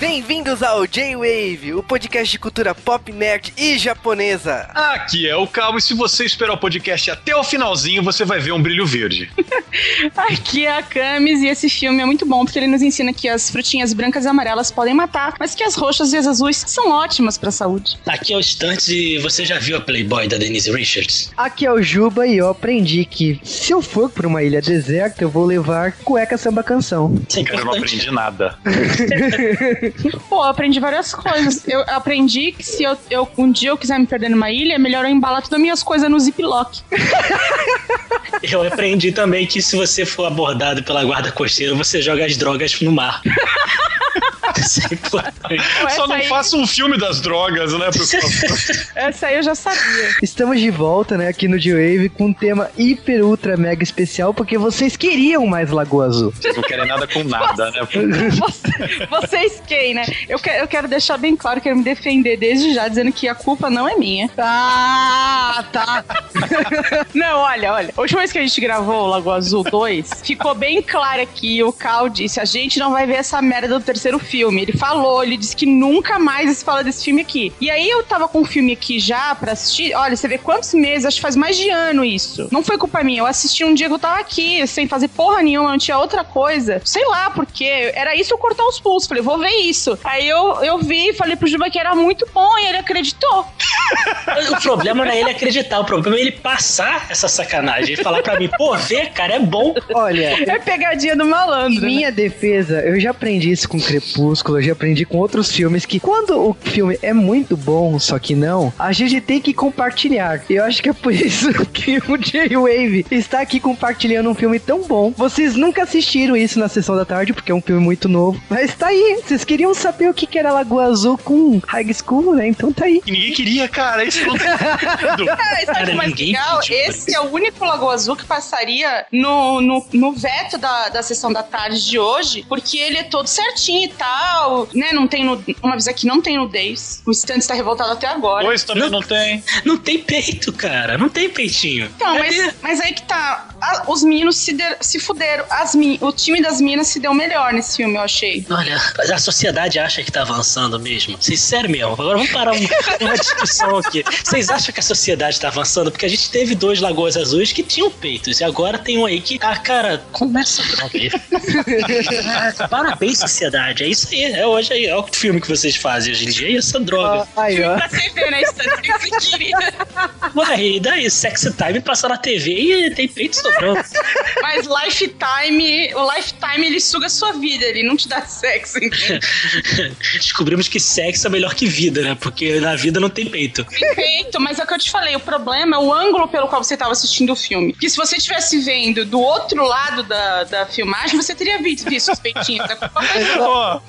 Bem-vindos ao J-Wave, o podcast de cultura pop, nerd e japonesa. Aqui é o Calvo e se você esperar o podcast até o finalzinho, você vai ver um brilho verde. Aqui é a Camis e esse filme é muito bom porque ele nos ensina que as frutinhas brancas e amarelas podem matar, mas que as roxas e as azuis são ótimas pra saúde. Aqui é o Stantes e você já viu a Playboy da Denise Richards? Aqui é o Juba e eu aprendi que se eu for pra uma ilha deserta, eu vou levar cueca samba canção. Isso é Cara, eu não aprendi nada. Pô, eu aprendi várias coisas. Eu aprendi que se eu, eu- um dia eu quiser me perder numa ilha, é melhor eu embalar todas as minhas coisas no ziplock. Eu aprendi também que se você for abordado pela guarda costeira, você joga as drogas no mar. É. Só não aí- faça um filme das drogas, né? Por favor. Essa aí eu já sabia. Estamos de volta, né, aqui no J-Wave com um tema hiper, ultra, mega especial, porque vocês queriam mais Lagoa Azul. Vocês não querem nada com nada, né? Você- vocês quem, né? Eu, que- eu quero deixar bem claro, quero me defender desde já, dizendo que a culpa não é minha. Ah, tá. Não, olha, olha. A última vez que a gente gravou o Lagoa Azul 2, ficou bem claro aqui, o Cal disse, a gente não vai ver essa merda do terceiro filme. Ele falou, ele disse que nunca mais se fala desse filme aqui. E aí eu tava com o filme aqui já pra assistir. Olha, você vê quantos meses, acho que faz mais de ano isso. Não foi culpa minha, eu assisti um dia que eu tava aqui, sem fazer porra nenhuma, não tinha outra coisa. Sei lá, porque era isso eu cortar os pulsos. Falei, vou ver isso. Aí eu, eu vi, falei pro Juba que era muito bom e ele acreditou. O problema não é ele acreditar, o problema é ele passar essa sacanagem. Ele falar pra mim, pô, vê, cara, é bom. Olha, É pegadinha do malandro. Em né? minha defesa, eu já aprendi isso com Crepúsculo, eu já aprendi com outros filmes que quando o filme é muito bom, só que não, a gente tem que compartilhar. E eu acho que é por isso que o J-Wave está aqui compartilhando um filme tão bom. Vocês nunca assistiram isso na sessão da tarde, porque é um filme muito novo. Mas tá aí, vocês queriam saber o que era Lagoa Azul com High School, né? Então tá aí. E ninguém queria, cara. Isso não tem. É, sabe o Cara, mais ninguém legal? Esse é o único Lagoa Azul que passaria no, no, no veto da, da sessão da tarde de hoje, porque ele é todo certinho e tal, né? Não tem nu- uma vez aqui não tem nudez. O Stan está revoltado até agora. Dois também não tem. Não tem peito, cara, não tem peitinho. Então, mas, mas aí que tá. A- os meninos se, der- se fuderam. As mi- o time das minas se deu melhor nesse filme, eu achei. Olha, a sociedade acha que tá avançando mesmo. Vocês, sério mesmo, agora vamos parar um- uma discussão aqui. Vocês acham que a sociedade tá avançando? Porque a gente teve dois Lagoas Azuis que tinham peitos, e agora tem um aí que, ah, cara, começa pra ver. Parabéns, sociedade. É isso aí, é hoje aí. É o filme que vocês fazem hoje em dia e essa droga. Aí, ó. Pra ver, né, Stan? O que você queria? Ué, e daí? Sexy Time passa na TV e tem peito sobrando. Mas Lifetime, o Lifetime ele suga a sua vida, ele não te dá sexo, entendeu? Descobrimos que sexo é melhor que vida, né? Porque na vida não tem peito. Perfeito, mas é o que eu te falei, o problema é o ângulo pelo qual você estava assistindo o filme. Porque se você estivesse vendo do outro lado da, da filmagem, você teria visto, visto os peitinhos. A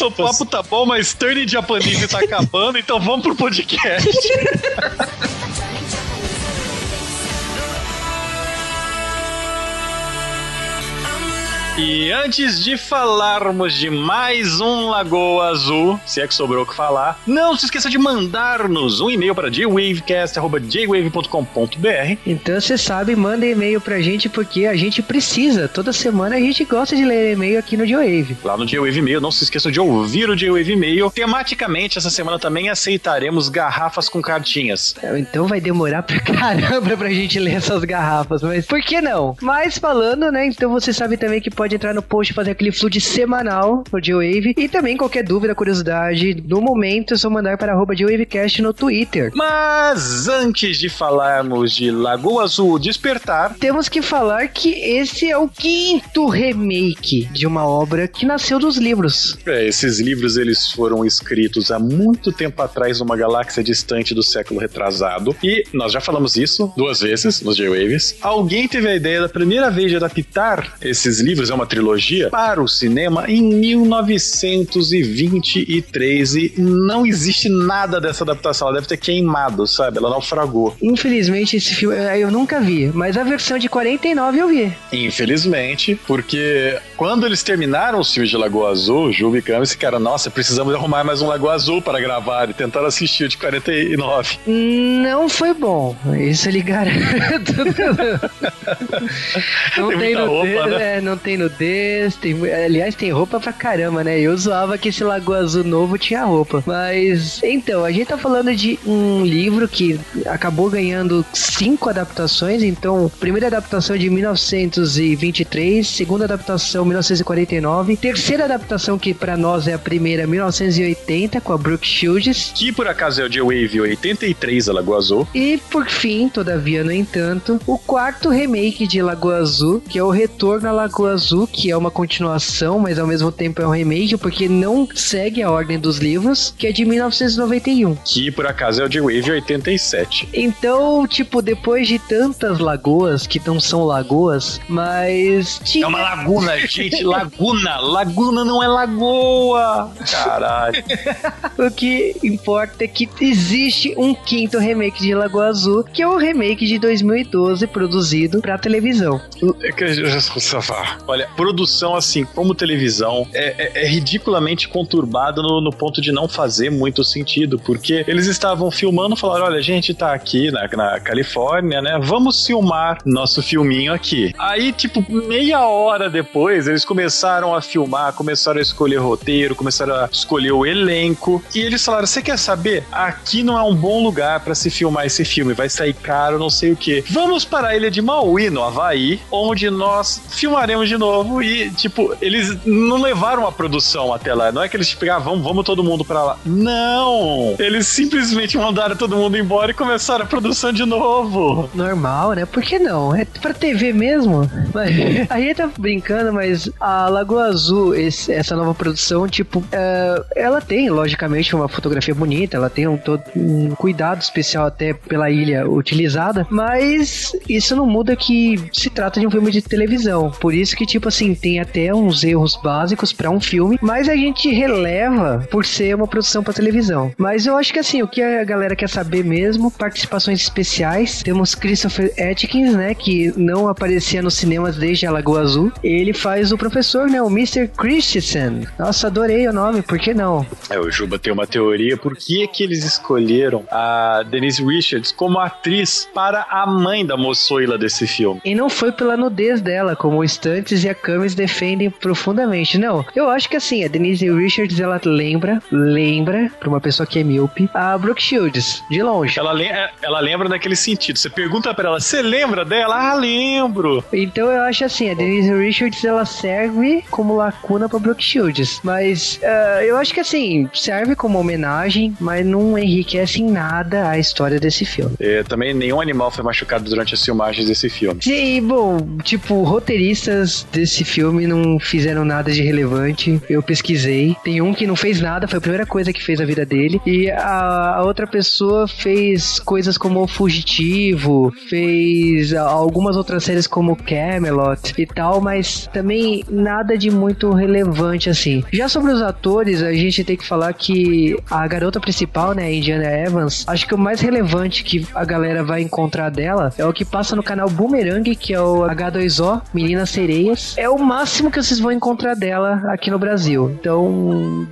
Ó, o papo tá bom, mas Turning Japanese tá acabando, então vamos pro podcast. E antes de falarmos de mais um Lagoa Azul, se é que sobrou o que falar, não se esqueça de mandar-nos um e-mail para jwavecast.jwave.com.br Então você sabe, manda e-mail pra gente porque a gente precisa. Toda semana a gente gosta de ler e-mail aqui no J-Wave. lá no J-Wave Mail. Não se esqueça de ouvir o J-Wave Mail. Tematicamente, essa semana também aceitaremos garrafas com cartinhas. Então vai demorar pra caramba pra gente ler essas garrafas, mas por que não? Mas falando, né? Então você sabe também que pode entrar no post e fazer aquele flood semanal no J-Wave. E também qualquer dúvida, curiosidade, no momento é só mandar para arroba J-Wavecast no Twitter. Mas antes de falarmos de Lagoa Azul Despertar, Temos que falar que esse é o quinto remake de uma obra que nasceu dos livros. é, esses livros eles foram escritos há muito tempo atrás numa galáxia distante do século retrasado. E nós já falamos isso duas vezes nos J-Waves. Alguém teve a ideia da primeira vez de adaptar esses livros, é uma trilogia, para o cinema em 1923 e não existe nada dessa adaptação. Ela deve ter queimado, sabe? Ela naufragou. Infelizmente, esse filme eh, eu nunca vi, mas a versão de 49 eu vi. Infelizmente, porque quando eles terminaram os filmes de Lagoa Azul, Juba e Camis ficaram, nossa, precisamos arrumar mais um Lagoa Azul para gravar e tentaram assistir o de 49. Não foi bom, isso ele garanto. não Tem tem roupa, né? é, não tem nudez, tem, aliás, tem roupa pra caramba, né? Eu zoava que esse Lagoa Azul novo tinha roupa. Mas, então, a gente tá falando de um livro que acabou ganhando cinco adaptações. Então, primeira adaptação de 1923, segunda adaptação 1949, terceira adaptação que para nós é a primeira 1980 com a Brooke Shields. Que por acaso é o J-Wave 83, a Lagoa Azul. E por fim, todavia, no entanto, o quarto remake de Lagoa Azul, que é o Retorno à Lagoa Azul, que é uma continuação, mas ao mesmo tempo é um remake, porque não segue a ordem dos livros, que é de 1991. Que por acaso é o J-Wave 87. Então, tipo, depois de tantas lagoas, que não são lagoas, mas. Tinha... É uma laguna, gente, laguna. Laguna não é lagoa. Caralho. o que importa é que existe um quinto remake de Lagoa Azul, que é o remake de 2012 produzido para televisão. Olha, produção assim, como televisão, é, é, é ridiculamente conturbada no, no, ponto de não fazer muito sentido, porque eles estavam filmando, falaram, olha, a gente tá aqui na, na Califórnia, né? Vamos filmar nosso filminho aqui. Aí, tipo, meia hora depois, eles começaram a filmar, começaram a escolher roteiro, começaram a escolher o elenco, e eles falaram, você quer saber? Aqui não é um bom lugar para se filmar esse filme, vai sair caro, não sei o que. Vamos para a ilha de Maui, no Havaí, onde nós filmaremos de novo e, tipo, eles não levaram a produção até lá. Não é que eles tipo, ah, vamos, vamos todo mundo para lá. Não! Eles simplesmente mandaram todo mundo embora e começaram a produção de novo. Normal, né? Por que não? É pra TV mesmo? a gente tá brincando, mas a Lagoa Azul, esse, essa nova produção, tipo, uh, ela tem, logicamente, uma fotografia bonita, ela tem um, todo, um cuidado especial até pela ilha utilizada, mas isso não muda que se trata de um filme de televisão. Por isso que, tipo assim, tem até uns erros básicos para um filme, mas a gente releva por ser uma produção para televisão. Mas eu acho que assim, o que a galera quer saber mesmo, participações especiais. Temos Christopher Atkins, né, que não aparecia nos cinemas desde a Lagoa Azul. Ele faz o professor, né, o Mr. Christensen. Nossa, adorei o nome, por que não? É, o Juba tem uma teoria, por que que eles escolheram a Denise Richards como atriz para a mãe da moçoila desse filme? E não foi pela nudez dela, como o Stantes e a Camis defendem profundamente. Não, eu acho que assim, a Denise Richards, ela lembra, lembra, pra uma pessoa que é míope, a Brooke Shields, de longe. Ela, le ela lembra naquele sentido. Você pergunta pra ela, você lembra dela? Ah, lembro. Então eu acho assim, a Denise Richards, ela serve como lacuna pra Brooke Shields. Mas uh, eu acho que assim, serve como homenagem, mas não enriquece em nada a história desse filme. É, também nenhum animal foi machucado durante as filmagens desse filme. Sim, bom, tipo, roteiristas desse filme não fizeram nada de relevante. Eu pesquisei. Tem um que não fez nada, foi a primeira coisa que fez a vida dele. E a, a outra pessoa fez coisas como O Fugitivo, fez algumas outras séries como Camelot e tal, mas também nada de muito relevante assim. Já sobre os atores, a gente tem que falar que a garota principal, né, Indiana Evans, acho que o mais relevante que a galera vai encontrar dela é o que passa no canal Boomerang, que é o H2O, Meninas Sereias. É o máximo que vocês vão encontrar dela aqui no Brasil. Então,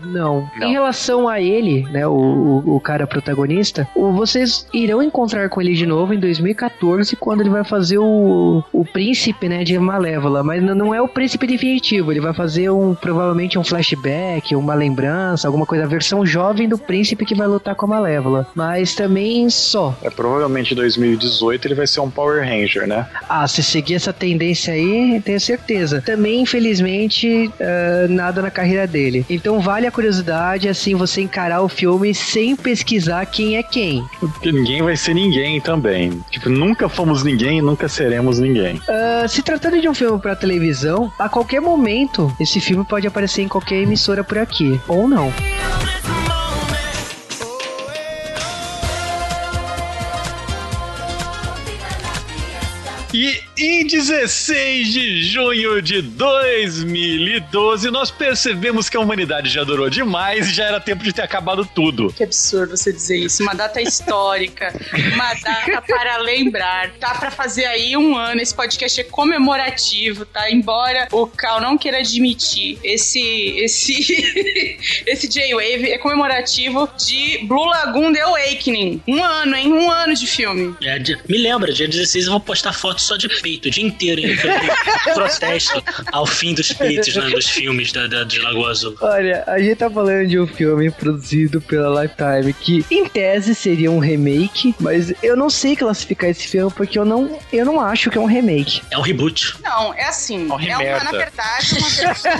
não. não. Em relação a ele, né, o, o, o cara protagonista, vocês irão encontrar com ele de novo em 2014, quando ele vai fazer o, o príncipe, né, de Malévola, mas não é o príncipe definitivo, ele vai fazer um, provavelmente um flashback, uma lembrança, alguma coisa, a versão jovem do príncipe que vai lutar com a Malévola, mas também só. É, provavelmente em 2018 ele vai ser um Power Ranger, né? Ah, se seguir essa tendência aí, tenho certeza. Também, infelizmente, uh, nada na carreira dele. Então vale a curiosidade, assim, você encarar o filme sem pesquisar quem é quem. Porque ninguém vai ser ninguém também. Tipo, nunca fomos ninguém e nunca seremos ninguém. Uh, se tratando de um filme para televisão, a qualquer momento esse filme pode aparecer em qualquer emissora por aqui, ou não. E em 16 de junho de 2012, nós percebemos que a humanidade já durou demais e já era tempo de ter acabado tudo. Que absurdo você dizer isso. Uma data histórica, uma data para lembrar. Tá para fazer aí um ano. Esse podcast é comemorativo, tá? Embora o Cal não queira admitir, esse esse esse J-Wave é comemorativo de Blue Lagoon The Awakening. Um ano, hein? Um ano de filme. É, me lembra, dia 16 eu vou postar foto foto só de peito o dia inteiro em protesto ao fim dos peitos né, dos filmes da, da, de Lagoa Azul. Olha, a gente tá falando de um filme produzido pela Lifetime que, em tese, seria um remake, mas eu não sei classificar esse filme porque eu não, eu não acho que é um remake. É um reboot. Não, é assim. Morre é uma, na verdade, uma versão.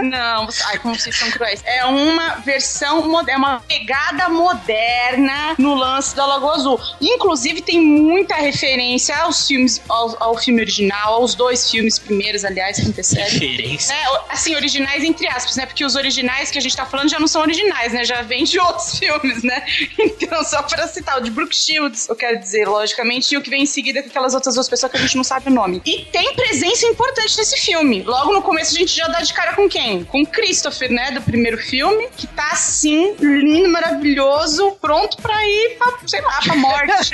não, ai, como vocês são cruéis. É uma versão, é uma pegada moderna no lance da Lagoa Azul. Inclusive, tem muita referência aos filmes, ao, ao filme original, aos dois filmes primeiros, aliás, que antecedem. Referência. É, assim, originais entre aspas, né? Porque os originais que a gente tá falando já não são originais, né? Já vem de outros filmes, né? Então, só pra citar, o de Brooke Shields, eu quero dizer, logicamente, e o que vem em seguida com aquelas outras duas pessoas que a gente não sabe o nome. E tem presença importante nesse filme. Logo no começo a gente já dá de cara com quem? Com Christopher, né? Do primeiro filme, que tá assim, lindo, maravilhoso, pronto pra ir pra, sei lá, pra morte.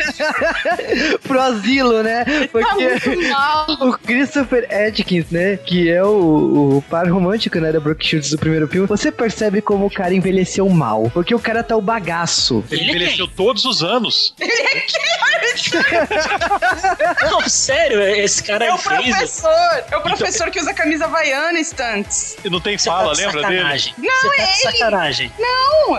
Pro asilo, né? Porque muito mal. o Christopher Atkins, né? Que é o, o par romântico, né? Da Brooke Shields do primeiro filme. Você percebe como o cara envelheceu mal. Porque o cara tá o bagaço. Ele Ele é envelheceu todos os anos. Não, sério, esse cara É o fez. professor. É o professor que usa camisa havaiana, Stunts. E não tem Você fala, tá de lembra dele? sacanagem. Você tá de sacanagem.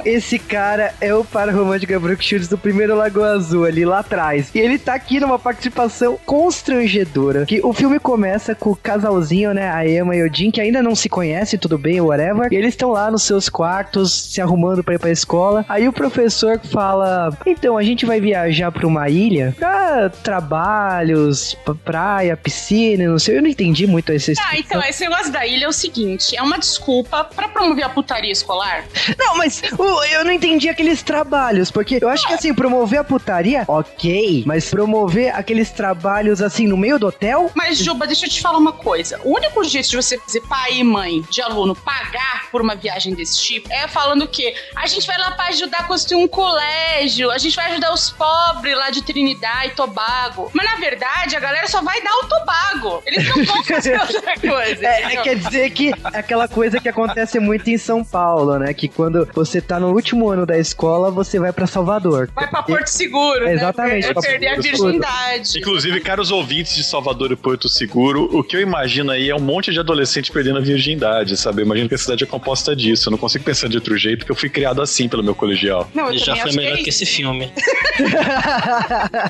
Esse cara é o par romântico da Brooke Shields do primeiro Lagoa Azul, ali lá atrás. E ele tá aqui numa participação constrangedora. Que o filme começa com o casalzinho, né? A Emma e o Jim, que ainda não se conhecem, tudo bem, whatever. E eles estão lá nos seus quartos, se arrumando pra ir pra escola. Aí o professor fala: Então, a gente vai viajar pra uma ilha pra trabalhos, pra praia, piscina, não sei. Eu não entendi muito essa Ah, então, esse negócio da ilha é o seguinte: é uma desculpa pra promover a putaria escolar. Não, mas o- eu não entendi aqueles trabalhos, porque eu acho que assim, promover a putaria, ok, mas promover aqueles trabalhos assim no meio do hotel? Mas, Juba, deixa eu te falar uma coisa. O único jeito de você fazer pai e mãe de aluno pagar por uma viagem desse tipo é falando o quê? A gente vai lá pra ajudar a construir um colégio, a gente vai ajudar os pobres lá de Trinidad e Tobago. Mas, na verdade, a galera só vai dar o Tobago. Eles não vão fazer outra coisa. É, entendeu? quer dizer que é aquela coisa que acontece muito em São Paulo, né? Que quando você tá no último ano da escola, você vai pra Salvador. Vai pra Porto Seguro, Exatamente, né? pra Vai perder a virgindade. Inclusive, caros ouvintes de Salvador e Porto Seguro, o que eu imagino aí é um monte de adolescente perdendo a virgindade, sabe? Eu imagino que a cidade é composta disso. Eu não consigo pensar de outro jeito, porque eu fui criado assim pelo meu colegial. Não, eu Ele já foi melhor que é esse filme.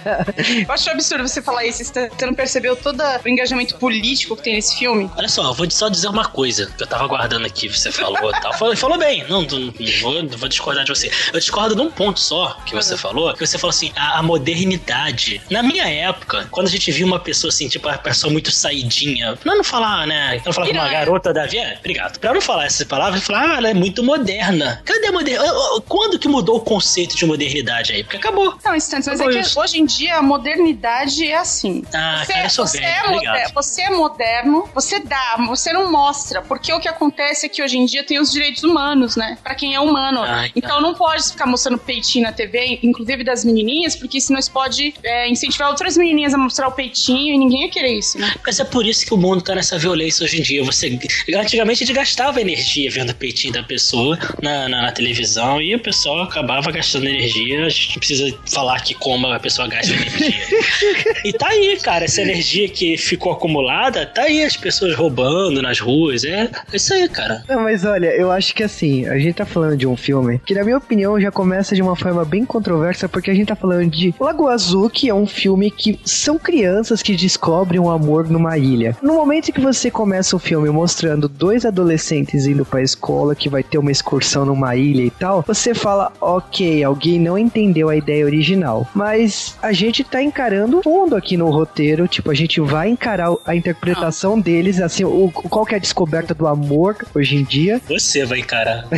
Eu acho absurdo você falar isso. Você você não percebeu todo o engajamento político que tem nesse filme? Olha só, eu vou só dizer uma coisa que eu tava guardando aqui, você falou e tal. Falou, falou bem, não, não, não vou, não vou discordar de você. Eu discordo de um ponto só que você falou, que você falou assim, a, a modernidade. Na minha época, quando a gente via uma pessoa assim, tipo, uma pessoa muito saidinha, pra não falar, né, pra não falar com uma garota da vida, é, obrigado. Pra não falar essa palavra, falar, ah, ela é muito moderna. Cadê a modernidade? Quando que mudou o conceito de modernidade aí? Porque acabou. Não, instantes, mas é Acabou que isso. hoje em dia a modernidade é assim. Ah, Você, cara, eu sou você velho, é obrigado. moder- você é moderno, você dá, você não mostra. Porque o que acontece é que hoje em dia tem os direitos humanos, né? Pra quem é humano. Ai, então não pode ficar mostrando peitinho na TV, inclusive das menininhas, porque senão isso pode é, incentivar outras menininhas a mostrar o peitinho e ninguém ia querer isso, né? Mas é por isso que o mundo tá nessa violência hoje em dia. Você, antigamente a gente gastava energia vendo o peitinho da pessoa na, na, na televisão e o pessoal acabava gastando energia. A gente precisa falar aqui como a pessoa energia. e tá aí, cara, essa energia que ficou acumulada, tá aí as pessoas roubando nas ruas. É, é isso aí, cara. Não, mas olha, eu acho que assim, a gente tá falando de um filme que, na minha opinião, já começa de uma forma bem controversa, porque a gente tá falando de Lagoa Azul, que é um filme que são crianças que descobrem um amor numa ilha. No momento que você começa o filme mostrando dois adolescentes indo pra escola, que vai ter uma excursão numa ilha e tal, você fala, ok, alguém não entendeu a ideia original. Mas a gente tá encarando fundo aqui no roteiro, tipo, a gente vai encarar a interpretação deles, assim, o, qual que é a descoberta do amor hoje em dia. Você vai encarar.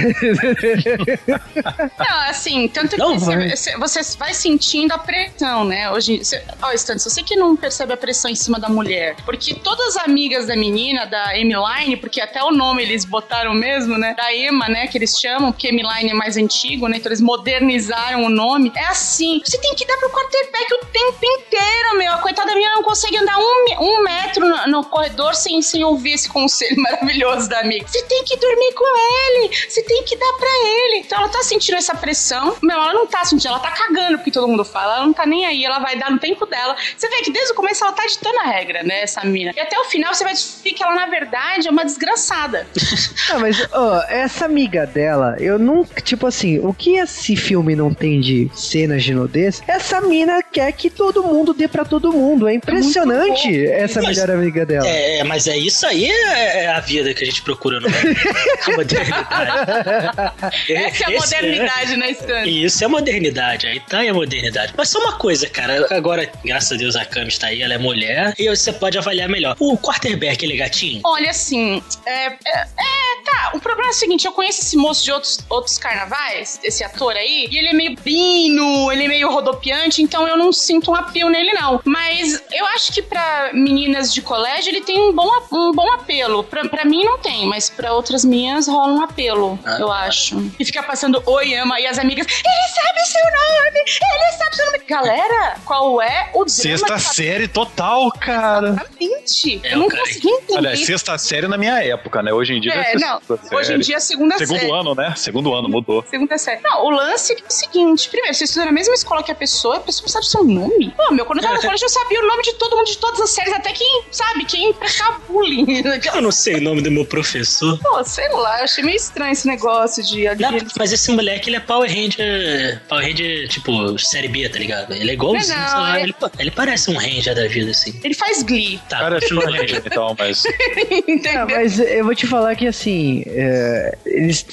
Não, assim, tanto que Não, você, vai. você- você vai sentindo a pressão, né? Hoje, você, ó, Stan, você que não percebe a pressão em cima da mulher, porque todas as amigas da menina, da Emiline, porque até o nome eles botaram mesmo, né? Da Emma, né? Que eles chamam, porque Emiline é mais antigo, né? Então eles modernizaram o nome. É assim, você tem que dar pro quarterback o tempo inteiro, meu. A coitada da menina não consegue andar um, um metro no, no corredor sem, sem ouvir esse conselho maravilhoso da amiga. Você tem que dormir com ele, você tem que dar pra ele. Então ela tá sentindo essa pressão. Meu, ela não tá sentindo, ela tá cagando porque todo mundo fala. Ela não tá nem aí, ela vai dar no tempo dela. Você vê que desde o começo ela tá ditando a regra, né, essa mina. E até o final você vai ver que ela, na verdade, é uma desgraçada. Não, mas, ó, essa amiga dela, eu nunca. Tipo assim, o que esse filme não tem de cenas de nudez? Essa mina quer que todo mundo dê pra todo mundo. É impressionante muito bom. essa Mas- melhor amiga dela. É, mas é isso aí é, é a vida que a gente procura no a modernidade. Essa é a modernidade na estante. Isso é modernidade, aí tá aí a modernidade. Mas só uma coisa, cara. Agora, graças a Deus, a Cami está aí, ela é mulher, e você pode avaliar melhor. O quarterback, ele é gatinho? Olha, assim, é, é, é, tá. O problema é o seguinte: eu conheço esse moço de outros, outros carnavais, esse ator aí, e ele é meio bino, ele é meio rodopiante, então eu não sinto um apelo nele, não. Mas eu acho que pra meninas de colégio ele tem um bom, um bom apelo. Pra, pra mim não tem, mas pra outras minhas rola um apelo, Ah, eu tá. acho. E fica passando oi, ama, e as amigas, ele sabe o seu nome, ele sabe o seu nome. Galera, qual é o drama Sexta tá série total, cara. Exatamente. É, eu não cara. consegui entender. Aliás, sexta série na minha época, né? Hoje em dia É, ser não. Hoje em dia é a segunda Segundo série. ano, né? Segundo ano, mudou. Segunda série. Não, o lance é é o seguinte: primeiro, você estuda na mesma escola que a pessoa, a pessoa não sabe seu nome. Pô, meu, quando eu tava no colégio, eu sabia o nome de todo mundo de todas as séries, até quem, sabe, quem praticava bullying. Eu não sei o nome do meu professor. Pô, sei lá, eu achei meio estranho esse negócio de. Não, mas esse moleque, ele é Power Ranger. Power Ranger, tipo, série B, tá ligado? Ele é igualzinho, Não, sei lá, é- ele, ele parece um Ranger da vida, assim. Ele faz glee, Tá, Cara, continua não Ranger. então, mas. entendeu? Ah, mas eu vou te falar que assim, é, eles,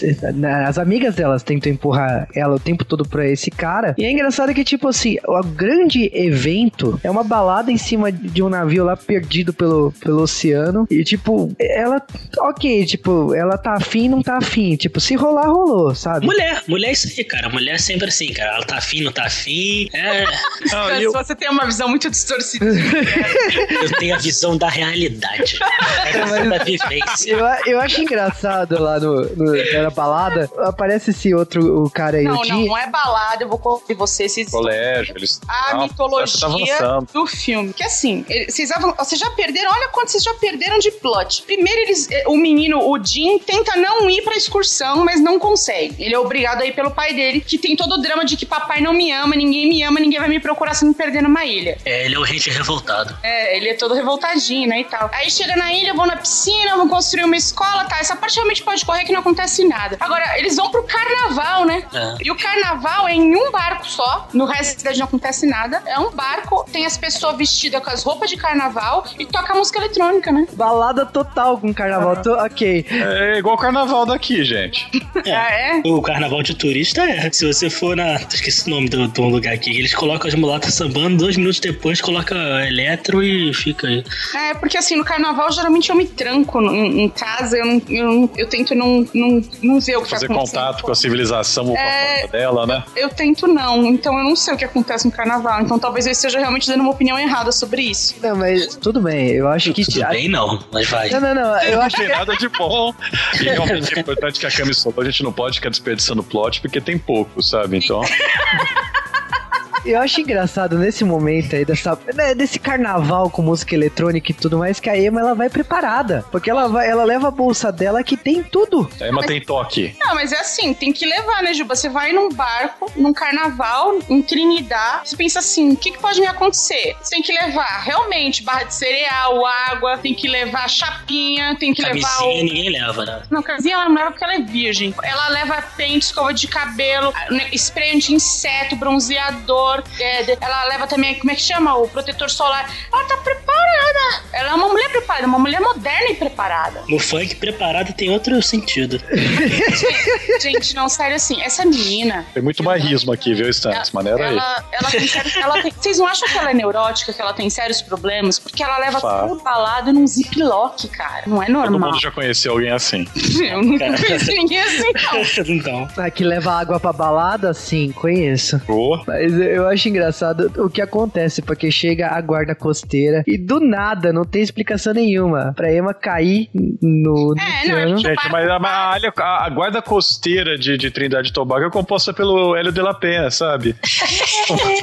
as amigas delas tentam empurrar ela o tempo todo pra esse cara. E é engraçado que, tipo assim, o grande evento é uma balada em cima de um navio lá perdido pelo, pelo oceano. E, tipo, ela, ok, tipo, ela tá afim, não tá afim. Tipo, se rolar, rolou, sabe? Mulher, mulher é isso aí, cara. Mulher é sempre assim, cara. Ela tá afim, não tá afim. É, Não, eu- você tem uma visão muito distorcida. eu tenho a visão da realidade. É a visão da vivência. Eu, eu acho engraçado lá no, no- na balada, aparece esse outro o cara aí, não, não, não é balada, eu vou corrigir você. Vocês colégio, eles. a Não, mitologia do filme. Que assim, vocês, avan- vocês já perderam, olha quanto vocês já perderam de plot. Primeiro, eles, eh, o menino, o Jim, tenta não ir pra excursão, mas não consegue. Ele é obrigado a ir pelo pai dele, que tem todo o drama de que papai não me ama, ninguém me ama, ninguém vai me procurar se me perder numa ilha. É, ele é o Ranger revoltado. É, ele é todo revoltadinho, né, e tal. Aí chega na ilha, vão na piscina, vão construir uma escola, tá? Essa parte realmente pode correr que não acontece nada. Agora, eles vão pro carnaval, né? É. E o carnaval é em um barco só, no resto da cidade não acontece nada. É um barco, tem as pessoas vestidas com as roupas de carnaval e toca música eletrônica, né? Balada total com carnaval. Tô- ok. É igual o carnaval daqui, gente. Ah, é? O carnaval de turista é. Se você for na. Esqueci o nome do, do lugar aqui. Eles colocam as mulatas sambando, dois minutos depois coloca eletro e fica aí. É, porque assim, no carnaval geralmente eu me tranco em, em casa, eu, não, eu, não- eu tento não, não, não ver o que Fazer tá contato com a civilização ou com a É. dela, né? Eu tento não, então eu não sei o que acontece no carnaval. Então talvez eu esteja realmente dando uma opinião errada sobre isso. Não, mas tudo bem. Eu acho que. Tudo bem, não, mas vai. Não, não, não. Eu Não acho tem nada de bom. E realmente é importante que a Cami soltou. A gente não pode ficar desperdiçando plot porque tem pouco, sabe? Então. Eu acho engraçado nesse momento aí, dessa, né, desse carnaval com música eletrônica e tudo mais, que a Emma ela vai preparada. Porque ela, vai, ela leva a bolsa dela que tem tudo. A Emma tem toque. Não, mas é assim, tem que levar, né, Juba? Você vai num barco, num carnaval, em Trinidad, você pensa assim, o que, que pode me acontecer? Você tem que levar, realmente, barra de cereal, água, tem que levar chapinha, tem que levar Camisinha o... ninguém leva, né? Não, camisinha ela não leva porque ela é virgem. Ela leva pente, escova de cabelo, né, spray de inseto, bronzeador. É, de- ela leva também, como é que chama? O protetor solar. Ela tá preparada. Ela é uma mulher preparada, uma mulher moderna e preparada. No funk, preparado tem outro sentido. Gente, não, sério assim, essa menina, Tem muito bairrismo aqui, viu, Stannis? Maneira aí. ela, tem ela tem- Vocês não acham que ela é neurótica, que ela tem sérios problemas? Porque ela leva Fala. tudo balado num ziplock, cara. Não é Todo normal. mundo já conheceu alguém assim. Eu não conheço ninguém assim, não. então. Ah, que leva água pra balada, sim, conheço. Pô, Mas eu eu acho engraçado o que acontece, porque chega a guarda costeira e do nada, não tem explicação nenhuma, pra Emma cair no, no É, não, oceano. é Gente, mas a, a- a- a guarda costeira de, de Trindade e Tobago é composta pelo Hélio de la Penha, sabe?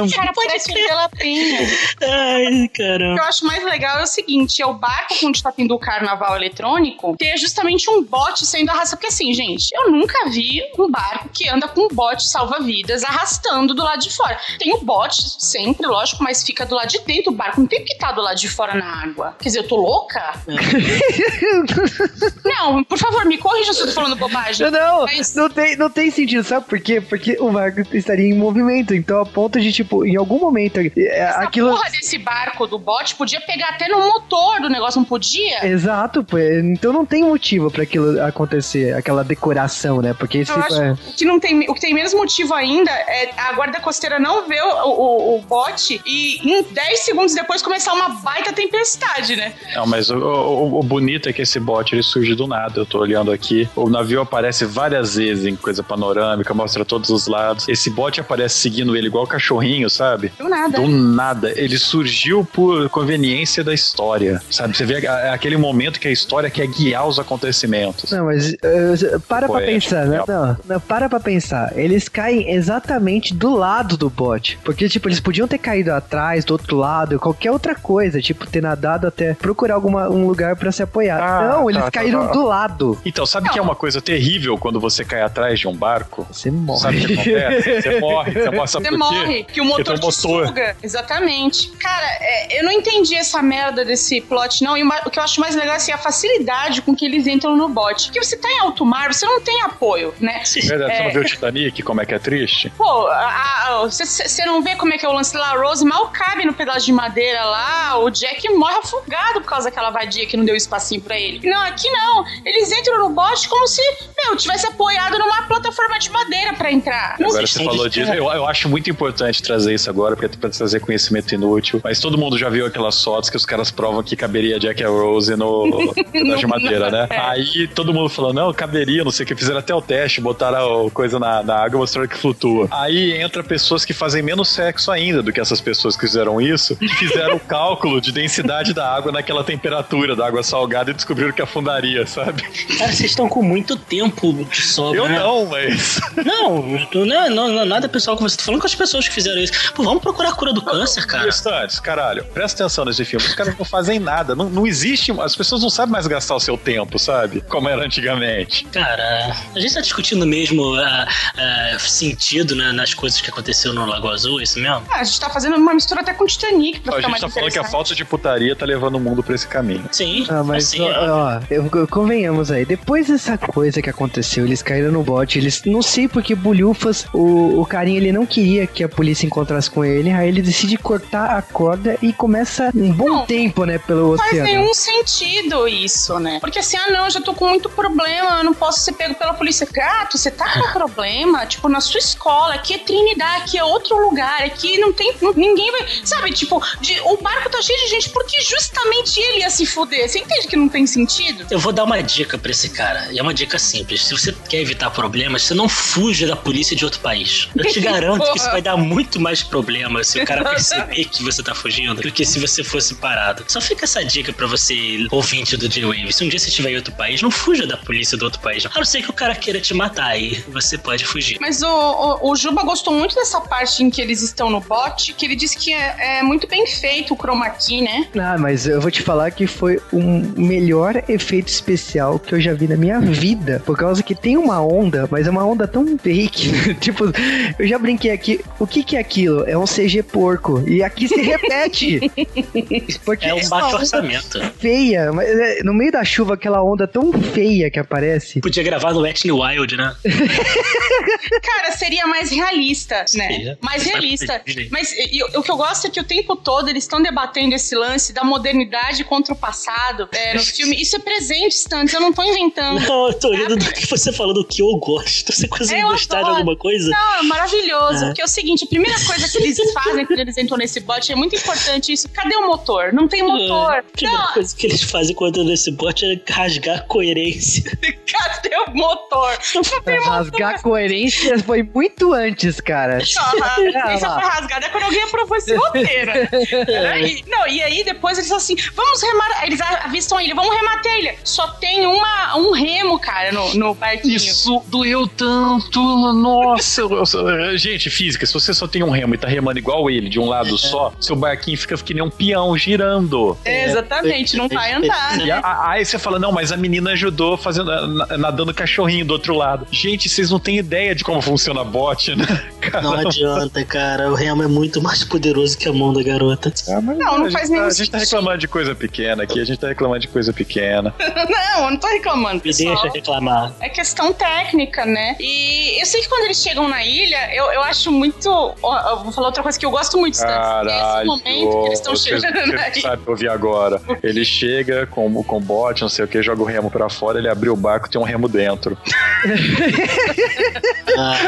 O cara parece que pela pena. Ai, O caramba. que eu acho mais legal é o seguinte: é o barco onde tá tendo o carnaval eletrônico ter justamente um bote sendo arrastado. Porque assim, gente, eu nunca vi um barco que anda com um bote salva-vidas arrastando do lado de fora. Tem o bote sempre, lógico, mas fica do lado de dentro do barco. Não tem que estar do lado de fora na água. Quer dizer, eu tô louca? não, por favor, me corrija se eu tô falando bobagem. Não, Mas- não tem, não tem sentido, sabe por quê? Porque o barco estaria em movimento, então a ponto de, tipo, em algum momento, é, Essa aquilo... porra desse barco do bote podia pegar até no motor do negócio, não podia? Exato, pô, então não tem motivo pra aquilo acontecer, aquela decoração, né? Porque isso Eu é... que não tem, o que tem menos motivo ainda é a guarda costeira não ver o, o, o bote e em 10 segundos depois começar uma baita tempestade, né? Não, mas o, o- o bonito é que esse bote ele surge do nada. Eu tô olhando aqui. O navio aparece várias vezes em coisa panorâmica, mostra todos os lados. Esse bote aparece seguindo ele igual cachorrinho, sabe? Do nada. Do nada. Ele surgiu por conveniência da história, sabe? Você vê aquele momento que a história quer guiar os acontecimentos. Não, mas uh, para pra Poético, pensar, né? Não, não, para pra pensar. Eles caem exatamente do lado do bote. Porque, tipo, eles podiam ter caído atrás, do outro lado, qualquer outra coisa. Tipo, ter nadado até procurar alguma, um lugar pra se apoiar. Ah, não, eles tá, tá, caíram tá. do lado. Então, sabe que é uma coisa terrível quando você cai atrás de um barco? Você morre. Sabe o que acontece? Você morre. Você morre, sabe Você por morre, quê? que o motor te motor. suga. Exatamente. Cara, é, eu não entendi essa merda desse plot, não. E uma- o que eu acho mais legal é assim, a facilidade com que eles entram no bote. Porque você tá em alto mar, você não tem apoio, né? Verdade, você É. não viu o Titanic, como é que é triste? Pô, você não vê como é que é o lance lá? Rose mal cabe no pedaço de madeira lá. O Jack morre afogado por causa daquela vadia que não deu espacinho pra ele. Não, aqui não. Eles entram no bote como se, meu, tivesse apoiado numa plataforma de madeira pra entrar. Não Agora você falou disso, eu, eu acho muito importante trazer isso agora, porque é pra trazer conhecimento inútil. Mas todo mundo já viu aquelas fotos que os caras provam que caberia Jack e Rose no pedaço de madeira, né? Aí todo mundo falou, não, caberia, não sei o que. Fizeram até o teste, botaram a coisa na, na água mostraram que flutua. Aí entra pessoas que fazem menos sexo ainda do que essas pessoas que fizeram isso e fizeram o cálculo de densidade da água naquela temperatura da água salgada e descobriram que afundaria, sabe? Cara, vocês estão com muito tempo de sobra, Eu né? não, mas. Não, não, não, nada pessoal com você. Tô falando com as pessoas que fizeram isso. Pô, vamos procurar a cura do câncer, cara. Restantes, caralho, presta atenção nesse filme. Os caras não fazem nada. Não, não existe. As pessoas não sabem mais gastar o seu tempo, sabe? Como era antigamente. Cara, a gente tá discutindo mesmo ah, ah, sentido né, nas coisas que aconteceu no Lago Azul, é isso mesmo? Ah, a gente tá fazendo uma mistura até com Titanic pra a ficar gente mais tá falando que a falta de putaria tá levando o mundo pra esse caminho. Sim. Ah, mas assim, ó, ó. ó, eu, eu- convenhamos aí, depois dessa coisa que aconteceu, eles caíram no bote, eles não sei porque bulhufas, o, o carinha ele não queria que a polícia encontrasse com ele, aí ele decide cortar a corda e começa um bom Não. tempo, né, pelo Não faz oceano. nenhum sentido isso, né? Porque assim, ah não, eu já tô com muito problema, eu não posso ser pego pela polícia. Gato, você tá com problema, tipo, na sua escola, aqui é Trinidad, aqui é outro lugar, aqui não tem. não- ninguém vai. Sabe, tipo, de- o barco tá cheio de gente, porque justamente ele ia se fuder. Você entende que não tem sentido? Eu vou dar uma dica pra esse cara. E é uma dica simples. Se você quer evitar problemas, você não fuja da polícia de outro país. Eu te garanto que isso vai dar muito mais problema se o cara perceber que você tá fugindo do que se você fosse parado. Só fica essa dica pra você, ouvinte do J-Wave. Se um dia você estiver em outro país, não fuja da polícia do outro país. A não ser que o cara queira te matar, aí você pode fugir. Mas o, o, o Juba gostou muito dessa parte que eles estão no bote, que ele disse que é, é muito bem feito o chroma key, né? Ah, mas eu vou te falar que foi o melhor efeito especial que eu já vi na minha vida. Por causa que tem uma onda, mas é uma onda tão fake. tipo, eu já brinquei aqui. O que, que é aquilo? É um CG porco. E aqui se repete. Porque É um uma baixo onda orçamento. feia. Mas é, no meio da chuva, aquela onda tão feia que aparece. Podia gravar no Etney Wild, né? Cara, seria mais realista, né? Seria. Mais realista. Mas e- e o que eu gosto é que o tempo todo eles estão debatendo esse lance da modernidade contra o passado é, no filme. Isso é presente, Stantes, eu não tô inventando. Não, eu tô rindo do que você falou do que eu gosto. Você conseguiu Eu gostar de alguma coisa? Não, é maravilhoso. É. Porque é o seguinte, a primeira coisa que eles fazem quando eles entram nesse bote é muito importante isso. Cadê o motor? Não tem motor. A primeira Não, coisa que eles fazem quando nesse bote é rasgar a coerência. cadê o motor. Não tem motor. Rasgar coerência foi muito antes, cara. Isso foi rasgada quando alguém aprovou esse roteiro. Aí, não, e aí depois eles assim, vamos remar. Eles avistam a ilha, vamos remar a ilha. Só tem uma, um remo, cara, no, no barquinho. Isso doeu tanto, nossa. Gente, física, se você só tem um remo e tá remando igual ele, de um lado só, seu barquinho fica que nem um peão girando. É, exatamente, não vai andar, né? a- aí você fala, não, mas a menina ajudou fazendo, na- nadando cachorrinho do outro lado. Gente, vocês não têm ideia de como funciona a bote, né? Cara, Não adianta, cara. O remo é muito mais poderoso que a mão da garota. Ah, mas Não, não faz tá- nenhum A gente tá sentido. reclamando de coisa pequena aqui, a gente tá reclamando de coisa pequena. Não, eu não tô reclamando, Me pessoal. deixa reclamar. É questão técnica, né? E eu sei que quando eles chegam na ilha, eu, eu acho muito. eu vou falar outra coisa que eu gosto muito. Caralho, Esse momento que eles estão você, chegando na ilha. sabe ouvir agora. Ele chega com, com bote, não sei o que, joga o remo pra fora, ele abriu o barco tem um remo dentro.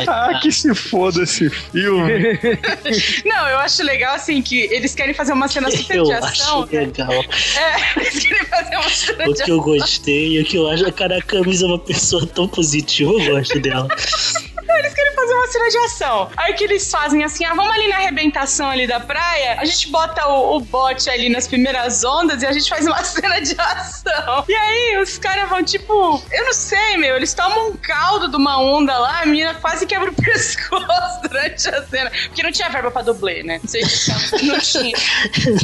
Ah, que se foda esse filme. Não, eu acho legal, assim, que eles querem fazer uma cena super eu de ação. acho legal. É, eles querem fazer uma cena O que eu gostei, o que eu acho. Cara, a camisa é uma pessoa tão positiva, eu gosto dela. Eles querem fazer uma cena de ação. Aí que eles fazem assim, ah, vamos ali na arrebentação ali da praia, a gente bota o, o bote ali nas primeiras ondas e a gente faz uma cena de ação. E aí os caras vão tipo, eu não sei, meu, eles tomam um caldo de uma onda lá, a menina quase quebra o pescoço durante a cena. Porque não tinha verba pra dublê, né? Não sei se não tinha.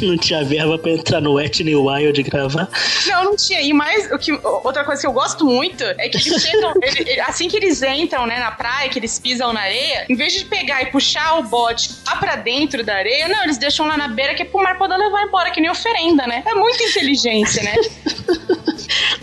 Não tinha verba pra entrar no Whitney Wild gravar. Não, não tinha. E mais, o que, outra coisa que eu gosto muito é que eles ele- assim que eles entram, né, na praia, que eles pisam na areia, em vez de pegar e puxar o bote lá pra dentro da areia, não, eles deixam lá na beira que é pro mar poder levar embora, que nem oferenda, né? É muita inteligência, né?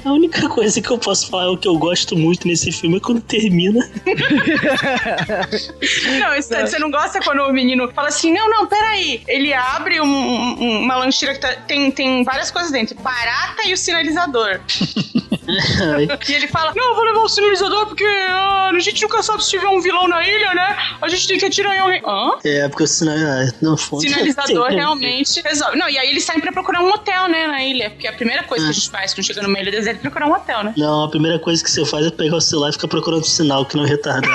A única coisa que eu posso falar, o que eu gosto muito nesse filme é quando termina. Não, Stan, você não gosta quando o menino fala assim, não, não, peraí. Ele abre um- um- uma lancheira que tá- tem, tem várias coisas dentro. Barata e o sinalizador. E ele fala, não, eu vou levar o sinalizador porque ah, a gente nunca sabe se tiver um vilão na ilha, né? A gente tem que atirar em alguém. Hã? é, porque o sinal. ah, No fundo. sinalizador realmente resolve. Não, e aí eles saem pra procurar um hotel, né, na ilha. Porque a primeira coisa que a gente faz quando chega numa ilha deserta é procurar um hotel, né? Não, a primeira coisa que você faz é pegar o celular e ficar procurando sinal que não é retardado.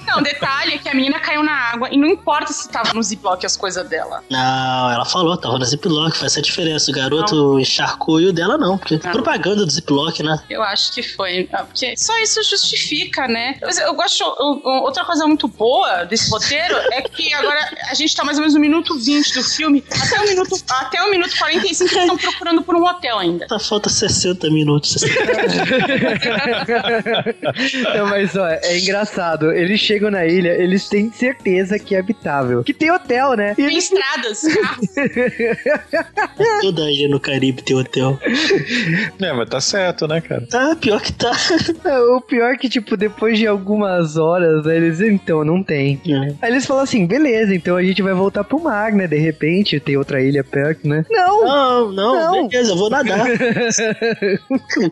Não, detalhe é que a menina caiu na água e não importa se tava no ziplock as coisas dela. não, ela falou, tava no Ziploc, faz essa diferença. O garoto encharcou e o dela não, porque Não. propaganda do Ziploc, né? Eu acho que foi. ah, Porque só isso justifica, né? Mas eu gosto. eu- eu- Outra coisa muito boa desse roteiro é que agora a gente tá mais ou menos no minuto 20 do filme. Até o minuto, até o minuto 45 eles estão procurando por um hotel ainda. Tá falta 60 minutos. Não, mas ó, é engraçado. Eles chegam na ilha, eles têm certeza que é habitável. Que tem hotel, né? E Tem eles estradas. Toda ilha no Caribe tem hotel. É, mas tá certo, né, cara? Tá, pior que tá. O pior é que, tipo, depois de algumas horas, né, eles, então, não tem. É. Aí eles falam assim, beleza, então a gente vai voltar pro mar, né? De repente, tem outra ilha perto, né? Não! Não, não, Não. beleza, eu vou nadar.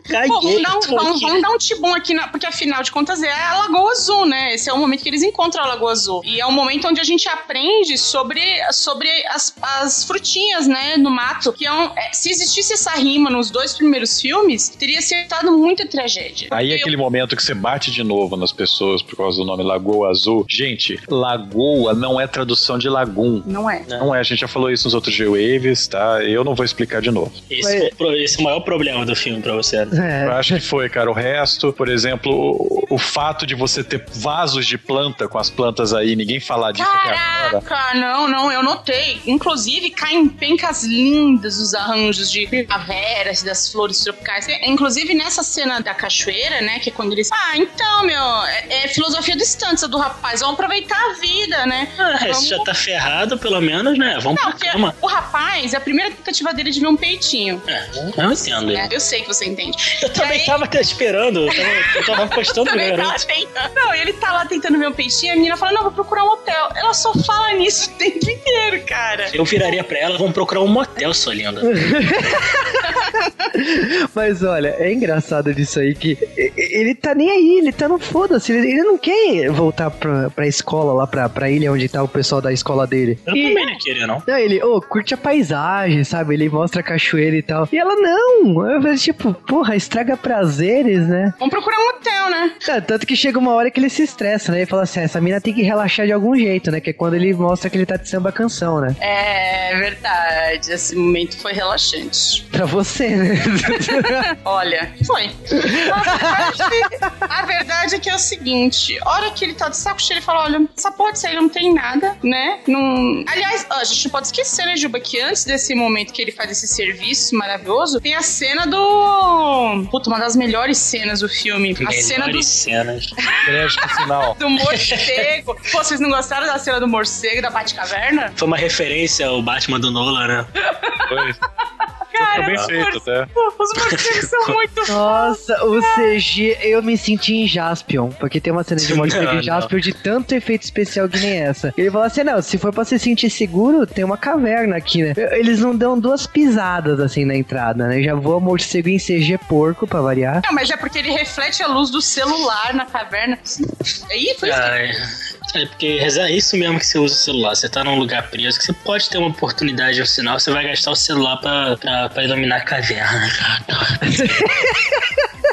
Caguei. Pô, vamos, dar um, vamos, aqui. vamos dar um tibum aqui, na- porque afinal de contas é a Lagoa Azul, né? Esse é o momento que eles encontram a Lagoa Azul. E é o momento onde a gente aprende sobre, sobre as, as frutinhas, né, no mato. Que é um, é, se existisse essa rima nos dois primeiros filmes, teria sido muita tragédia. Aí é aquele momento que você bate de novo nas pessoas por causa do nome Lagoa Azul. Gente, Lagoa não é tradução de Lagum. Não é. Não é, a gente já falou isso nos outros G-Waves, tá? Eu não vou explicar de novo. Esse, Mas- pro- esse é o maior problema do filme pra você. né? Eu É, acho que foi, cara. O resto, por exemplo, o, o fato de você ter vasos de planta com as plantas aí, ninguém falar disso até agora. Caraca, não, não, eu notei. Inclusive, caem pencas lindas os arranjos de primaveras, das flores tropicais. É, Inclusive, nessa cena da cachoeira, né, que é quando eles... Ah, então, meu, é, é filosofia do Stança do rapaz. Vamos aproveitar a vida, né? Ah, Vamos- esse já tá ferrado, pelo menos, né? Vamos Não, pra cama. o rapaz, a primeira tentativa dele é de ver um peitinho. É, eu entendo. né? Eu sei que você entende. Eu também E aí- tava até esperando, eu tava, eu tava apostando no Também tava garoto. tentando. Não, ele tá lá tentando ver um peixinho, a menina fala, não, vou procurar um hotel. Ela só fala nisso o tempo inteiro, cara. Eu viraria pra ela, vamos procurar um motel, sua linda. Mas olha, é engraçado disso aí que ele tá nem aí, ele tá no foda-se. Ele, ele não quer voltar pra, pra escola lá, pra, pra ilha onde tá o pessoal da escola dele. Eu E- também não queria, não. Não, ele, ô, curte a paisagem, sabe? Ele mostra a cachoeira e tal. E ela, não. Eu falei, tipo, porra, estraga prazeres, né? Vamos procurar um hotel, né? É, tanto que chega uma hora que ele se estressa, né? Ele fala assim, "Ah, essa mina tem que relaxar de algum jeito, né? Que é quando ele mostra que ele tá de samba canção, né? É verdade. Esse momento foi relaxante. Pra você, né? Olha, foi. A verdade, a verdade é que é o seguinte: a hora que ele tá de saco cheio, ele fala: olha, essa porra disso aí não tem nada, né? Não... Aliás, a gente não pode esquecer, né, Juba, que antes desse momento que ele faz esse serviço maravilhoso, tem a cena do. Puta, uma das melhores cenas do filme. A cena do, Melhores cenas. Crédito final. do morcego. Pô, vocês não gostaram da cena do morcego da Batcaverna? Foi uma referência ao Batman do Nolan, né? Foi. Cara, morce- até. Os morcegos são muito Nossa, o CG, eu me senti em Jaspion, porque tem uma cena de morte em. Jaspion de tanto efeito especial que nem essa. Ele fala assim, não, se for pra se sentir seguro, tem uma caverna aqui, né? Eles não dão duas pisadas assim na entrada, né? Já voa morcego em CG porco, pra variar. Não, mas é porque ele reflete a luz do celular na caverna. Aí foi isso. É porque é isso mesmo que você usa o celular. Você tá num lugar preso, que você pode ter uma oportunidade ou sinal, você vai gastar o celular pra, pra, pra iluminar a caverna.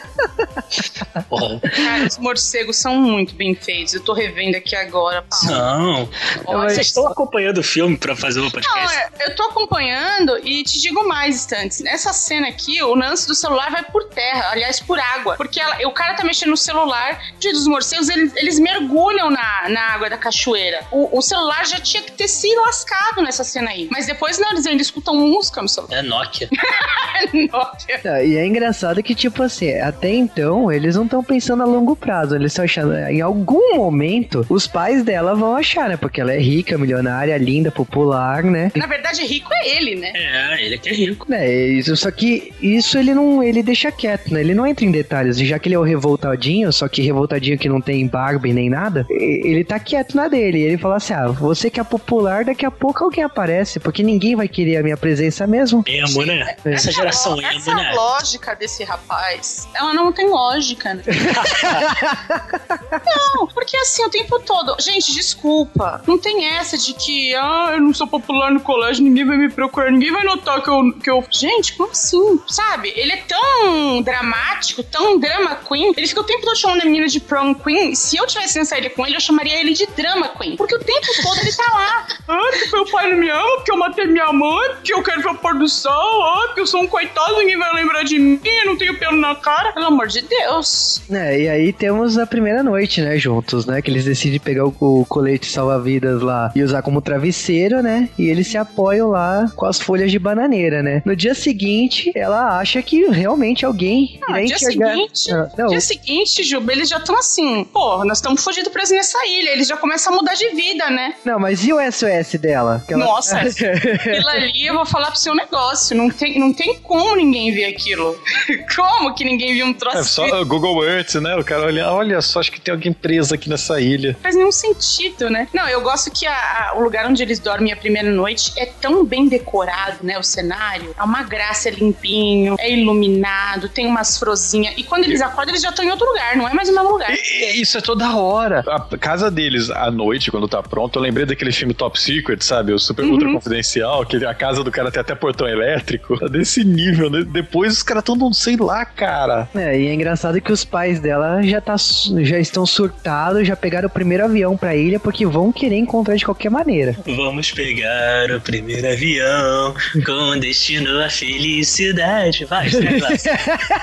Porra, Cara, os morcegos são muito bem feitos. Eu tô revendo aqui agora. não. Olha, Vocês estão acompanhando o filme pra fazer o Não, podcast? é, eu tô acompanhando e te digo mais, instantes. Nessa cena aqui, o lance do celular vai por terra, aliás, por água. Porque ela- o cara tá mexendo no celular e dos morcegos, eles, eles mergulham na, na água da cachoeira. O, o celular já tinha que ter se lascado nessa cena aí. Mas depois, não, eles ainda escutam música no celular. É Nokia. Nossa. Ah, E é engraçado que, tipo assim, até então, eles não estão pensando a longo prazo. Eles estão achando, em algum momento, os pais dela vão achar, né? Porque ela é rica, milionária, linda, popular, né? Na verdade, rico é ele, né? É, ele que é rico. É, isso, só que isso ele não, ele deixa quieto, né? Ele não entra em detalhes. E já que ele é o revoltadinho, só que revoltadinho que não tem Barbie nem nada, ele tá quieto na dele. Ele fala assim: ah, você que é popular, daqui a pouco alguém aparece, porque ninguém vai querer a minha presença mesmo. Emo, né? É. Essa geração emo, Essa né? lógica desse rapaz, ela não tem lógica, né? não, porque assim, o tempo todo. Gente, desculpa. Não tem essa de que, ah, eu não sou popular no colégio, ninguém vai me procurar, ninguém vai notar que eu. Que eu... Gente, como assim? Sabe? Ele é tão dramático, tão drama queen. Ele fica o tempo todo chamando a menina de prom queen. Se eu tivesse nessa ilha com ele, eu chamaria ele de drama queen. Porque o tempo todo ele tá lá. Ah, porque meu pai não me ama, porque eu matei minha mãe, porque eu quero ver o pôr do sol, ah, porque eu sou um coitado, ninguém vai lembrar de mim, eu não tenho pelo na cara. Pelo amor de Deus. É, e aí temos a primeira noite, né, juntos, né? Que eles decidem pegar o, o colete salva-vidas lá e usar como travesseiro, né? E eles se apoiam lá com as folhas de bananeira, né? No dia seguinte, ela acha que realmente alguém Ah, irá dia enxergar. seguinte, Ah, não, dia seguinte, Juba, eles já estão assim, pô, nós estamos fugindo presos nessa ilha, eles já começam a mudar de vida, né? não, mas e o SOS dela? Que ela- Nossa, aquilo ali eu vou falar pro seu negócio, não tem, não tem como ninguém ver aquilo. como que ninguém viu um troço É só o Google Earth, né? O cara olha, olha só, acho que tem alguém preso aqui nessa ilha. faz nenhum sentido, né? Não, eu gosto que a- a- o lugar onde eles dormem a primeira noite é tão bem decorado, né? O cenário. É uma graça, é limpinho, é iluminado, tem umas frozinhas. E quando eles acordam, eles já estão em outro lugar, não é mais o mesmo lugar. E- e Isso é toda hora. A casa deles à noite, quando tá pronto, eu lembrei daquele filme Top Secret, sabe? O Super Ultra Confidencial, que a casa do cara tem até portão elétrico. Tá desse nível, né? Depois os caras tão, não sei lá, cara. É, e é engraçado que os pais dela já, tá, já estão surtados, já pegaram o primeiro avião pra ilha porque vão querer encontrar de qualquer maneira. Vamos pegar o primeiro avião com destino à felicidade. Vai, vai, vai.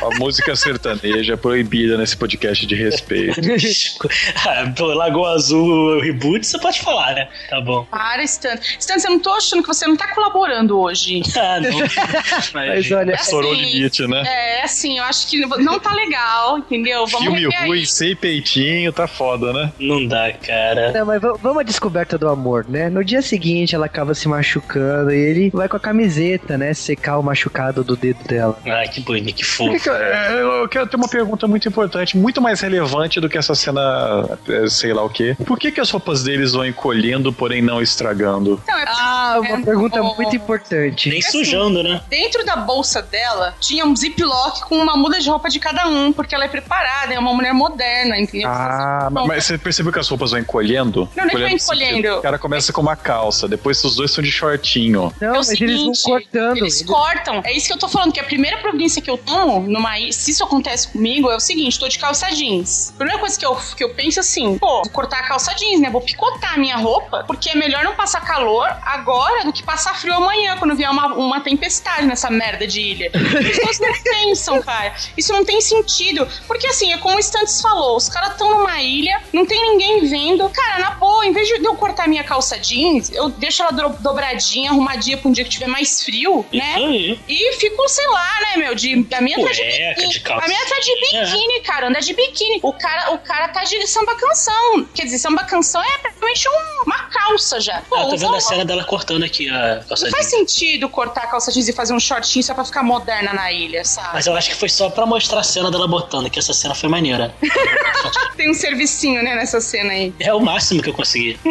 A música sertaneja é proibida nesse podcast de respeito. ah, pô, Lagoa Azul reboot, você pode falar, né? Tá bom. Para, Stan. Stan, eu não tô achando que você não tá colaborando hoje. Ah, não. Mas olha, Assim, Estourou o limite, né? É, assim, eu acho que não tá legal. Legal, entendeu? Vamos Filme ruim, aí. sem peitinho, tá foda, né? Não dá, cara. Não, mas va- vamos à descoberta do amor, né? No dia seguinte ela acaba se machucando e ele vai com a camiseta, né? Secar o machucado do dedo dela. Ai, que bonito, que Por que fofo. que eu, é, eu quero ter uma pergunta muito importante, muito mais relevante do que essa cena, é, sei lá o quê. Por que, que as roupas deles vão encolhendo, porém não estragando? Não, é Ah, uma É, pergunta o- muito importante. Nem sujando, né? Dentro da bolsa dela tinha um ziplock com uma muda de roupa de cada um, porque ela é preparada, é uma mulher moderna, entendeu? Ah, Bom, mas você percebeu que as roupas vão encolhendo? Não, nem vai no sentido- encolhendo. O cara começa com uma calça, depois os dois estão de shortinho. Não, É o mas eles vão seguinte, cortando. Eles cortam. É isso que eu tô falando, que a primeira providência que eu tomo numa. i- Se isso acontece comigo, é o seguinte: tô de calça jeans. A primeira coisa que eu, que eu penso assim, pô, vou cortar a calça jeans, né? Vou picotar a minha roupa, porque é melhor não passar calor agora do que passar frio amanhã, quando vier uma, uma tempestade nessa merda de ilha. As pessoas não pensam, cara. Isso não tem sentido. Porque assim, é como o Stantes falou: os caras estão numa ilha, não tem ninguém vendo. Cara, na boa, em vez de eu cortar minha calça jeans, eu deixo ela do- dobradinha, arrumadinha pra um dia que tiver mais frio, né? Isso aí. E fico, sei lá, né, meu? De, a minha tá de biquíni. de a minha tá de biquíni, cara. Anda de biquíni. O cara, o cara tá de samba canção. Quer dizer, samba canção é praticamente um- uma calça já. Pô, Ah, tô vendo a cena dela cortando aqui a calça não faz jeans. sentido cortar a calça jeans e fazer um shortinho só pra ficar moderna na ilha, sabe? Mas eu acho que foi só pra mostrar a cena dela botando, que essa cena foi maneira. Tem um servicinho, né, nessa cena aí. É o máximo que eu consegui.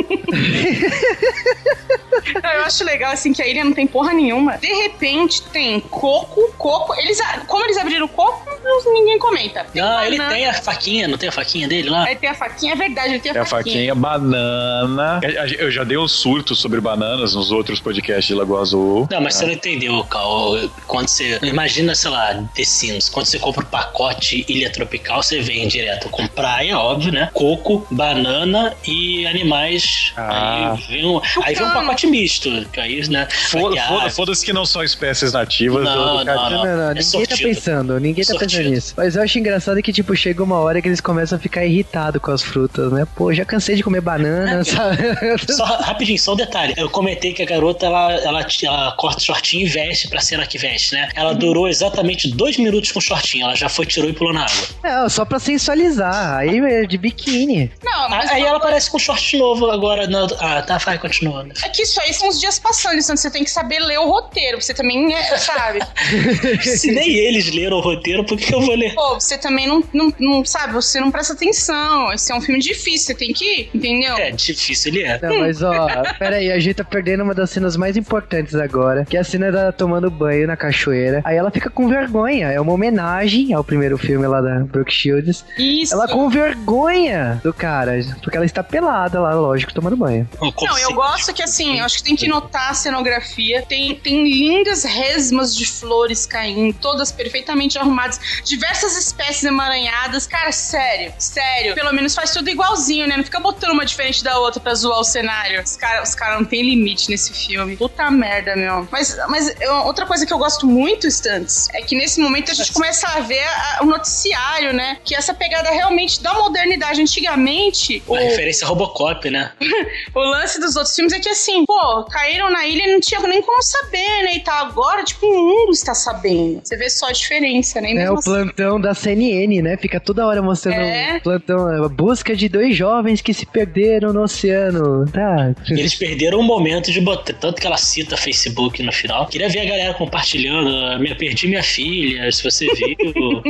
Eu acho legal, assim, que a ilha não tem porra nenhuma. De repente, tem coco, coco. Eles, como eles abriram o coco, ninguém comenta. Tem Não, ele tem a faquinha, não tem a faquinha dele lá? Aí tem a faquinha, é verdade, ele tem a, É a faquinha, banana. Eu já dei um surto sobre bananas nos outros podcasts de Lagoa Azul. Não, mas você não entendeu, Cal. Quando você. Imagina, sei lá, The Sims. Quando você compra o pacote Ilha Tropical, você vem direto com praia, óbvio, né? Coco, banana e animais. Ah. Aí, vem um, aí vem um pacote misto. Que aí, né? Foda- vai ter foda-. Foda-se que não são espécies nativas Não, do, do não, Não, não, não, é ninguém tá sortido. pensando, ninguém tá Sortido. Pensando nisso. Mas eu acho engraçado que, tipo, chega uma hora que eles começam a ficar irritados com as frutas, né? Pô, já cansei de comer banana, sabe? Só rapidinho, só um detalhe. Eu comentei que a garota ela, ela, ela corta o shortinho e veste pra cena que veste, né? Ela durou exatamente dois minutos com o shortinho. Ela já foi, tirou e pulou na água. Não, só pra sensualizar. Aí é de biquíni. Não, mas Aí ela aparece com short novo agora. Na... Ah, tá, vai, continua. É que isso aí são os dias passando, então você tem que saber ler o roteiro. Você também, é, sabe? Se nem eles leram o roteiro, por que eu vou ler? Pô, você também não, não, não sabe, você não presta atenção. Esse é um filme difícil, você tem que ir, entendeu? É, difícil ele é. Não, mas ó, pera aí, a gente tá perdendo uma das cenas mais importantes agora, que é a cena dela tomando banho na cachoeira. Aí ela fica com vergonha, é uma homenagem ao primeiro filme lá da Brooke Shields. Isso. Ela com vergonha do cara, porque ela está pelada lá, lógico, tomando banho. Não, eu gosto que assim, eu acho que tem que notar a cenografia. Tem, tem lindas resmas de flores caindo, todas perfeitamente arrumadas, diversas espécies emaranhadas. Cara, sério, sério. Pelo menos faz tudo igualzinho, né? Não fica botando uma diferente da outra pra zoar o cenário. Os caras os cara não tem limite nesse filme. Puta merda, meu. Mas, mas eu- outra coisa que eu gosto muito, Stantes, é que nesse momento a gente começa a ver a- o noticiário, né? Que essa pegada realmente da modernidade. Antigamente, o, Uma referência a Robocop, né? o lance dos outros filmes é que assim, pô, caíram na ilha e não tinha nem como saber, né? E tá agora, tipo, o mundo está sabendo. Você vê só a diferença, né? É mesmo o plantão da CNN, né? Fica toda hora mostrando É. o plantão, a busca de dois jovens que se perderam no oceano. Tá. Eles perderam um momento de botar. Tanto que ela cita Facebook no final. Queria ver a galera compartilhando. ah, Me perdi minha filha, se você viu.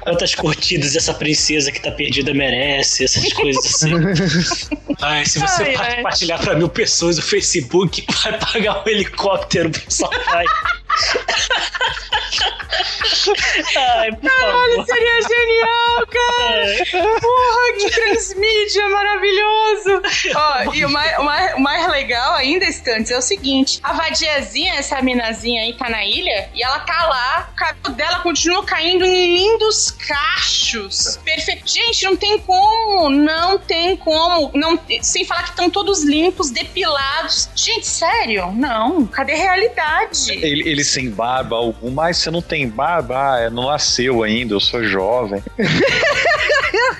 Quantas curtidas essa princesa que tá perdida merece, essas coisas assim. Ai, se você Ai, ai. compartilhar pra mil pessoas no Facebook, vai pagar um helicóptero pro pessoal vai. Ai, Caralho, favor. seria genial, cara! É. Porra, que transmídia maravilhoso! Ó, e o mais, o, mais, o mais legal ainda, Estantes, é o seguinte: a vadiazinha, essa minazinha aí, tá na ilha, e ela tá lá, o cabelo dela continua caindo em lindos cachos. Perfeito. Gente, não tem como, não tem como. Não, sem falar que estão todos limpos, depilados. Gente, sério? Não. Cadê a realidade? Ele, ele sem barba alguma, mas você não tem barba, ah, não nasceu ainda, eu sou jovem.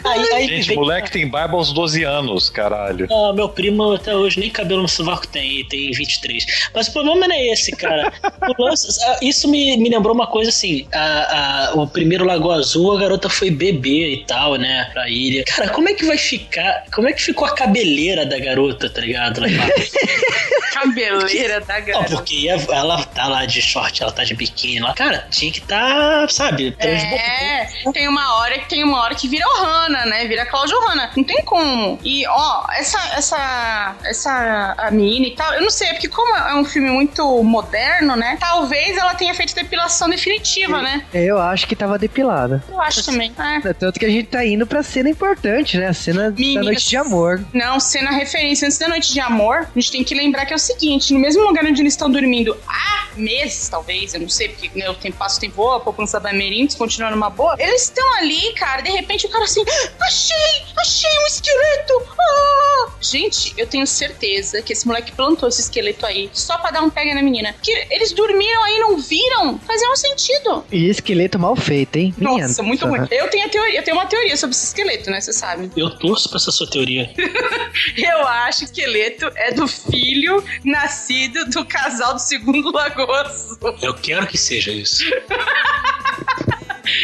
Aí, aí Gente, vem- moleque tem barba aos 12 anos, caralho. Ah, meu primo até hoje nem cabelo no sovaco tem, tem 23. Mas o problema não é esse, cara. O lance- ah, isso me, me lembrou uma coisa assim: a, a- o primeiro Lagoa Azul, a garota foi bebê e tal, né? Pra ilha. Cara, como é que vai ficar? Como é que ficou a cabeleira da garota, tá ligado? Cabeleira da Não, garota. porque ia- ela tá lá de short, ela tá de biquíni lá. Cara, tinha que tá, sabe. É, tem uma hora que tem uma hora que vira Ohana, né? Vira Cláudio Ohana. Não tem como. E ó, essa essa essa a menina e tal, eu não sei, é porque como é um filme muito moderno, né? Talvez ela tenha feito depilação definitiva, né? Eu acho que tava depilada. Eu acho também. É. Tanto que a gente tá indo pra cena importante, né? A cena da Meninas. noite de amor. Não, cena referência. Antes da noite de amor, a gente tem que lembrar que é o seguinte: no mesmo lugar onde eles estão dormindo há meses, talvez, eu não sei, porque né, o tempo passa, o tempo voa, a poupança da Merintz continua numa boa. Eles estão ali, cara, de repente o cara assim, achei, achei um esqueleto! Ah! Gente, eu tenho certeza que esse moleque plantou esse esqueleto aí só pra dar um pega na menina. Que eles dormiram aí, não viram? Fazia um sentido. E esqueleto mal feito, hein? Minha Nossa, muito nossa. ruim. Eu tenho a teoria, eu tenho uma teoria sobre esse esqueleto, né? Você sabe. Eu torço pra essa sua teoria. Eu acho que o esqueleto é do filho nascido do casal do segundo Lagoa Azul. Eu quero que seja isso.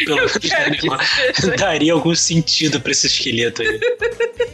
Pelo menos daria, daria algum sentido pra esse esqueleto aí.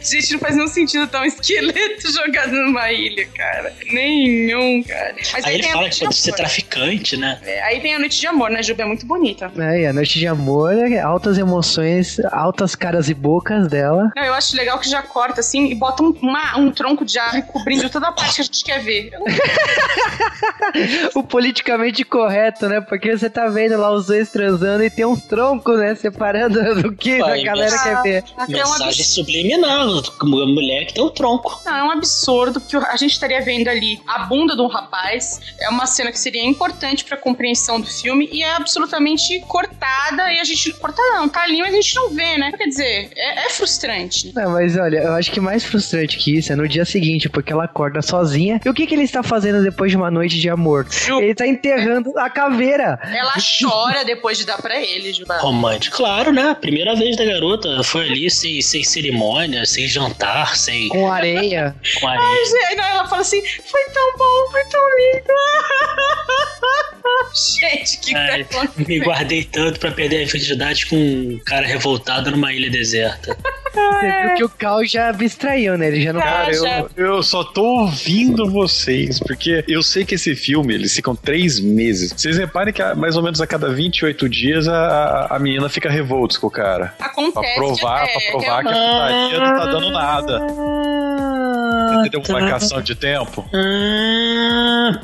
Gente, não faz nenhum sentido tá um esqueleto jogado numa ilha, cara. Nenhum, cara. Mas Aí ele tem a fala que pode de ser amor. traficante, né? É, aí tem a noite de amor, né, Juba? É muito bonita. É, e a noite de amor, é altas emoções, altas caras e bocas dela. Não, eu acho legal que já corta assim e bota um, uma- um tronco de árvore cobrindo toda a parte que a gente quer ver. O politicamente correto, né? Porque você tá vendo lá os dois transando e tem um tronco, né? Separando do que a galera mas- quer ver. Um Mensagem absurdo. subliminar. A mulher que tem um tronco. Não, é um absurdo que a gente estaria vendo ali a bunda de um rapaz. É uma cena que seria importante pra compreensão do filme e é absolutamente cortada e a gente. Cortada não, tá ali, mas a gente não vê, né? Quer dizer, é, é frustrante. Não, mas olha, eu acho que mais frustrante que isso é no dia seguinte, porque ela acorda sozinha. E o que, que ele está fazendo depois de uma noite de amor? Ju- Ele tá enterrando a caveira. Ela chora depois de dar pra ele, Juba. Romântico. Claro, né? Primeira vez da garota. Foi ali sem, sem cerimônia, sem jantar, sem. Com areia. Com areia. Aí ela fala assim: foi tão bom, foi tão lindo. gente, que Ai, tá me guardei tanto pra perder a virgindade com um cara revoltado numa ilha deserta. Você viu que o Cal já abstraiu, né? Ele já não Ah, já. Eu, eu só tô ouvindo vocês, porque eu sei que esse filme, eles ficam três meses. Vocês reparem que mais ou menos a cada 28 dias a, a, a menina fica revolta com o cara. Pra Acontece. provar, é, pra provar que a putaria não tá dando nada. Entendeu? tá. Marcação de tempo. Ah,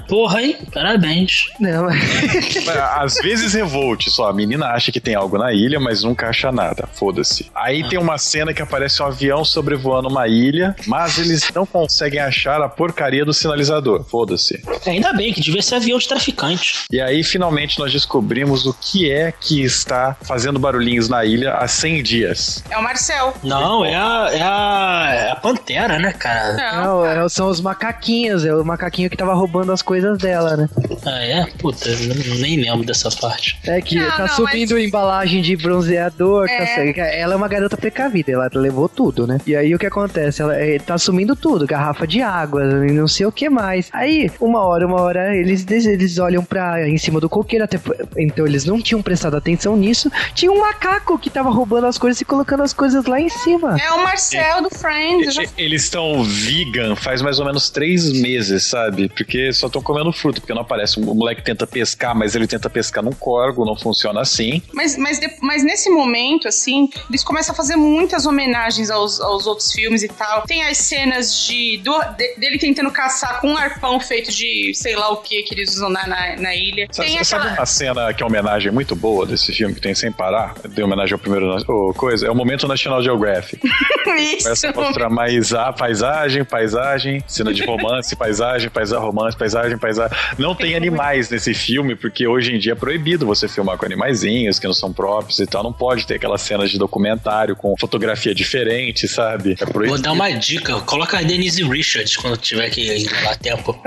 porra, hein? Parabéns. Não, Mas, Às vezes revolte, só a menina acha que tem algo na ilha, mas nunca acha nada. Foda-se. Aí tem uma cena que aparece um avião sobrevoando uma ilha, mas eles não conseguem achar a porcaria do sinalizador. Foda-se. Ainda bem que devia ser avião de traficante. E aí finalmente nós descobrimos o que é que está fazendo barulhinhos na ilha há 100 dias. É o Marcel. Não, é a, é a, é a pantera, né, cara? Não. não, é- são os macaquinhos. É o macaquinho que tava roubando as coisas dela, né? Ah, é? Puta, eu nem lembro dessa parte. É que Não, tá não, subindo embalagem de bronzeador. tá É. sa- ela é uma garota precavida, ela levou tudo, né? E aí o que acontece? Ela é, tá sumindo tudo, garrafa de água, e não sei o que mais. Aí, uma hora, uma hora, eles, eles olham pra em cima do coqueiro, até, então eles não tinham prestado atenção nisso. Tinha um macaco que tava roubando as coisas e colocando as coisas lá em cima. É o Marcel do Friends. Eles estão vegan faz mais ou menos três meses, sabe? Porque só estão comendo fruta, porque não aparece. O moleque tenta pescar, mas ele tenta pescar num corgo, não funciona assim. Mas, mas, mas nesse momento, assim, eles começam a fazer muitas homenagens aos, aos outros filmes e tal. Tem as cenas de, do- de- dele tentando caçar com um arpão feito de sei lá o que que eles usam na, na, na ilha. Sabe, tem sabe aquela. uma cena que é uma homenagem muito boa desse filme, que tem sem parar? De homenagem ao primeiro o coisa? É o momento National Geographic. Isso. Começa a mostrar mais a paisagem, paisagem, cena de romance, paisagem, paisagem, romance, paisagem, paisagem. Não tem animais nesse filme, porque hoje em dia é proibido você filmar com animaizinhos que não são próprios e tal. Não pode ter aquelas cenas de documentário com fotografia diferente, sabe? É proibido. Vou dar uma dica: coloca a Denise Richards quando tiver que enrolar tempo.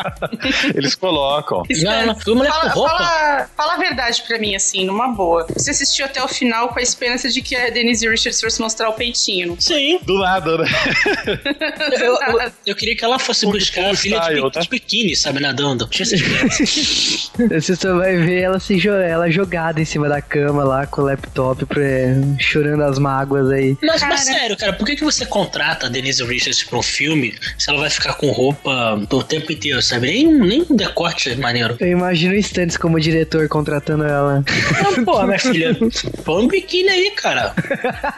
Eles colocam. Não, não, com Fala, roupa. fala, fala a verdade pra mim, assim, numa boa. Você assistiu até o final com a esperança de que a Denise Richards fosse mostrar o peitinho. Sim. Do nada, né? Eu, eu- eu queria que ela fosse buscar o a filha de, style, bi- tá? Biquíni, sabe, nadando. Tinha. Você só vai ver ela se jo- ela jogada em cima da cama lá com o laptop, pra, chorando as mágoas aí. Mas, mas sério, cara, por que, que você contrata a Denise Richards pra um filme se ela vai ficar com roupa o tempo inteiro, sabe? Nem, nem um decote maneiro. Eu imagino instantes como diretor contratando ela. Não, pô, minha filha, põe um biquíni aí, cara.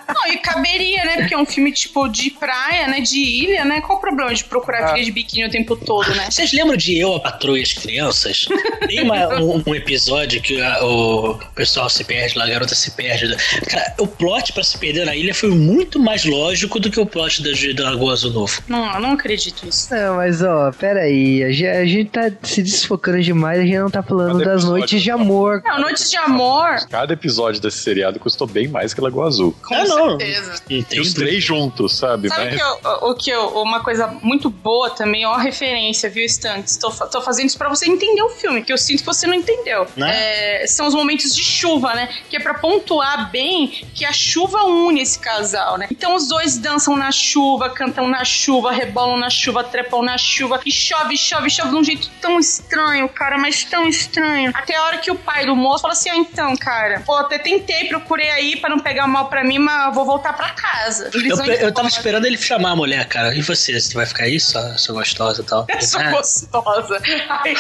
Não, e caberia, né? Porque é um filme tipo de praia, né? De ilha, né? Qual o problema de procurar filha de biquíni o tempo todo, né? Vocês lembram de Eu, a Patroa e as Crianças? Tem uma- um, um episódio que a- o pessoal se perde lá, a garota se perde. Cara, o plot pra se perder na ilha foi muito mais lógico do que o plot da, da Lagoa Azul Novo. Não, eu não acredito nisso. Não, mas ó, pera aí. A gente, a gente tá se desfocando demais, a gente não tá falando Cada das noites de tá amor. Não, Noites de Amor. Cada episódio desse seriado custou bem mais que Lagoa Azul. Com não. certeza. E tem os três juntos, sabe? Sabe Mas- que eu- o, que eu, uma coisa muito boa também, ó, referência, viu, Stantes? Tô, tô fazendo isso pra você entender o filme, que eu sinto que você não entendeu. Né? É, são os momentos de chuva, né? Que é pra pontuar bem que a chuva une esse casal, né? Então os dois dançam na chuva, cantam na chuva, rebolam na chuva, trepam na chuva, e chove, chove, chove de um jeito tão estranho, cara, mas tão estranho. Até a hora que o pai do moço fala assim: ah, então, cara, pô, até tentei, procurei aí pra não pegar mal pra mim, mas vou voltar pra casa. Eu, eu tava esperando ele chamar a mulher, cara. E você? Você vai ficar aí, sua, sua gostosa e tal? Sou Ah, gostosa. Ai.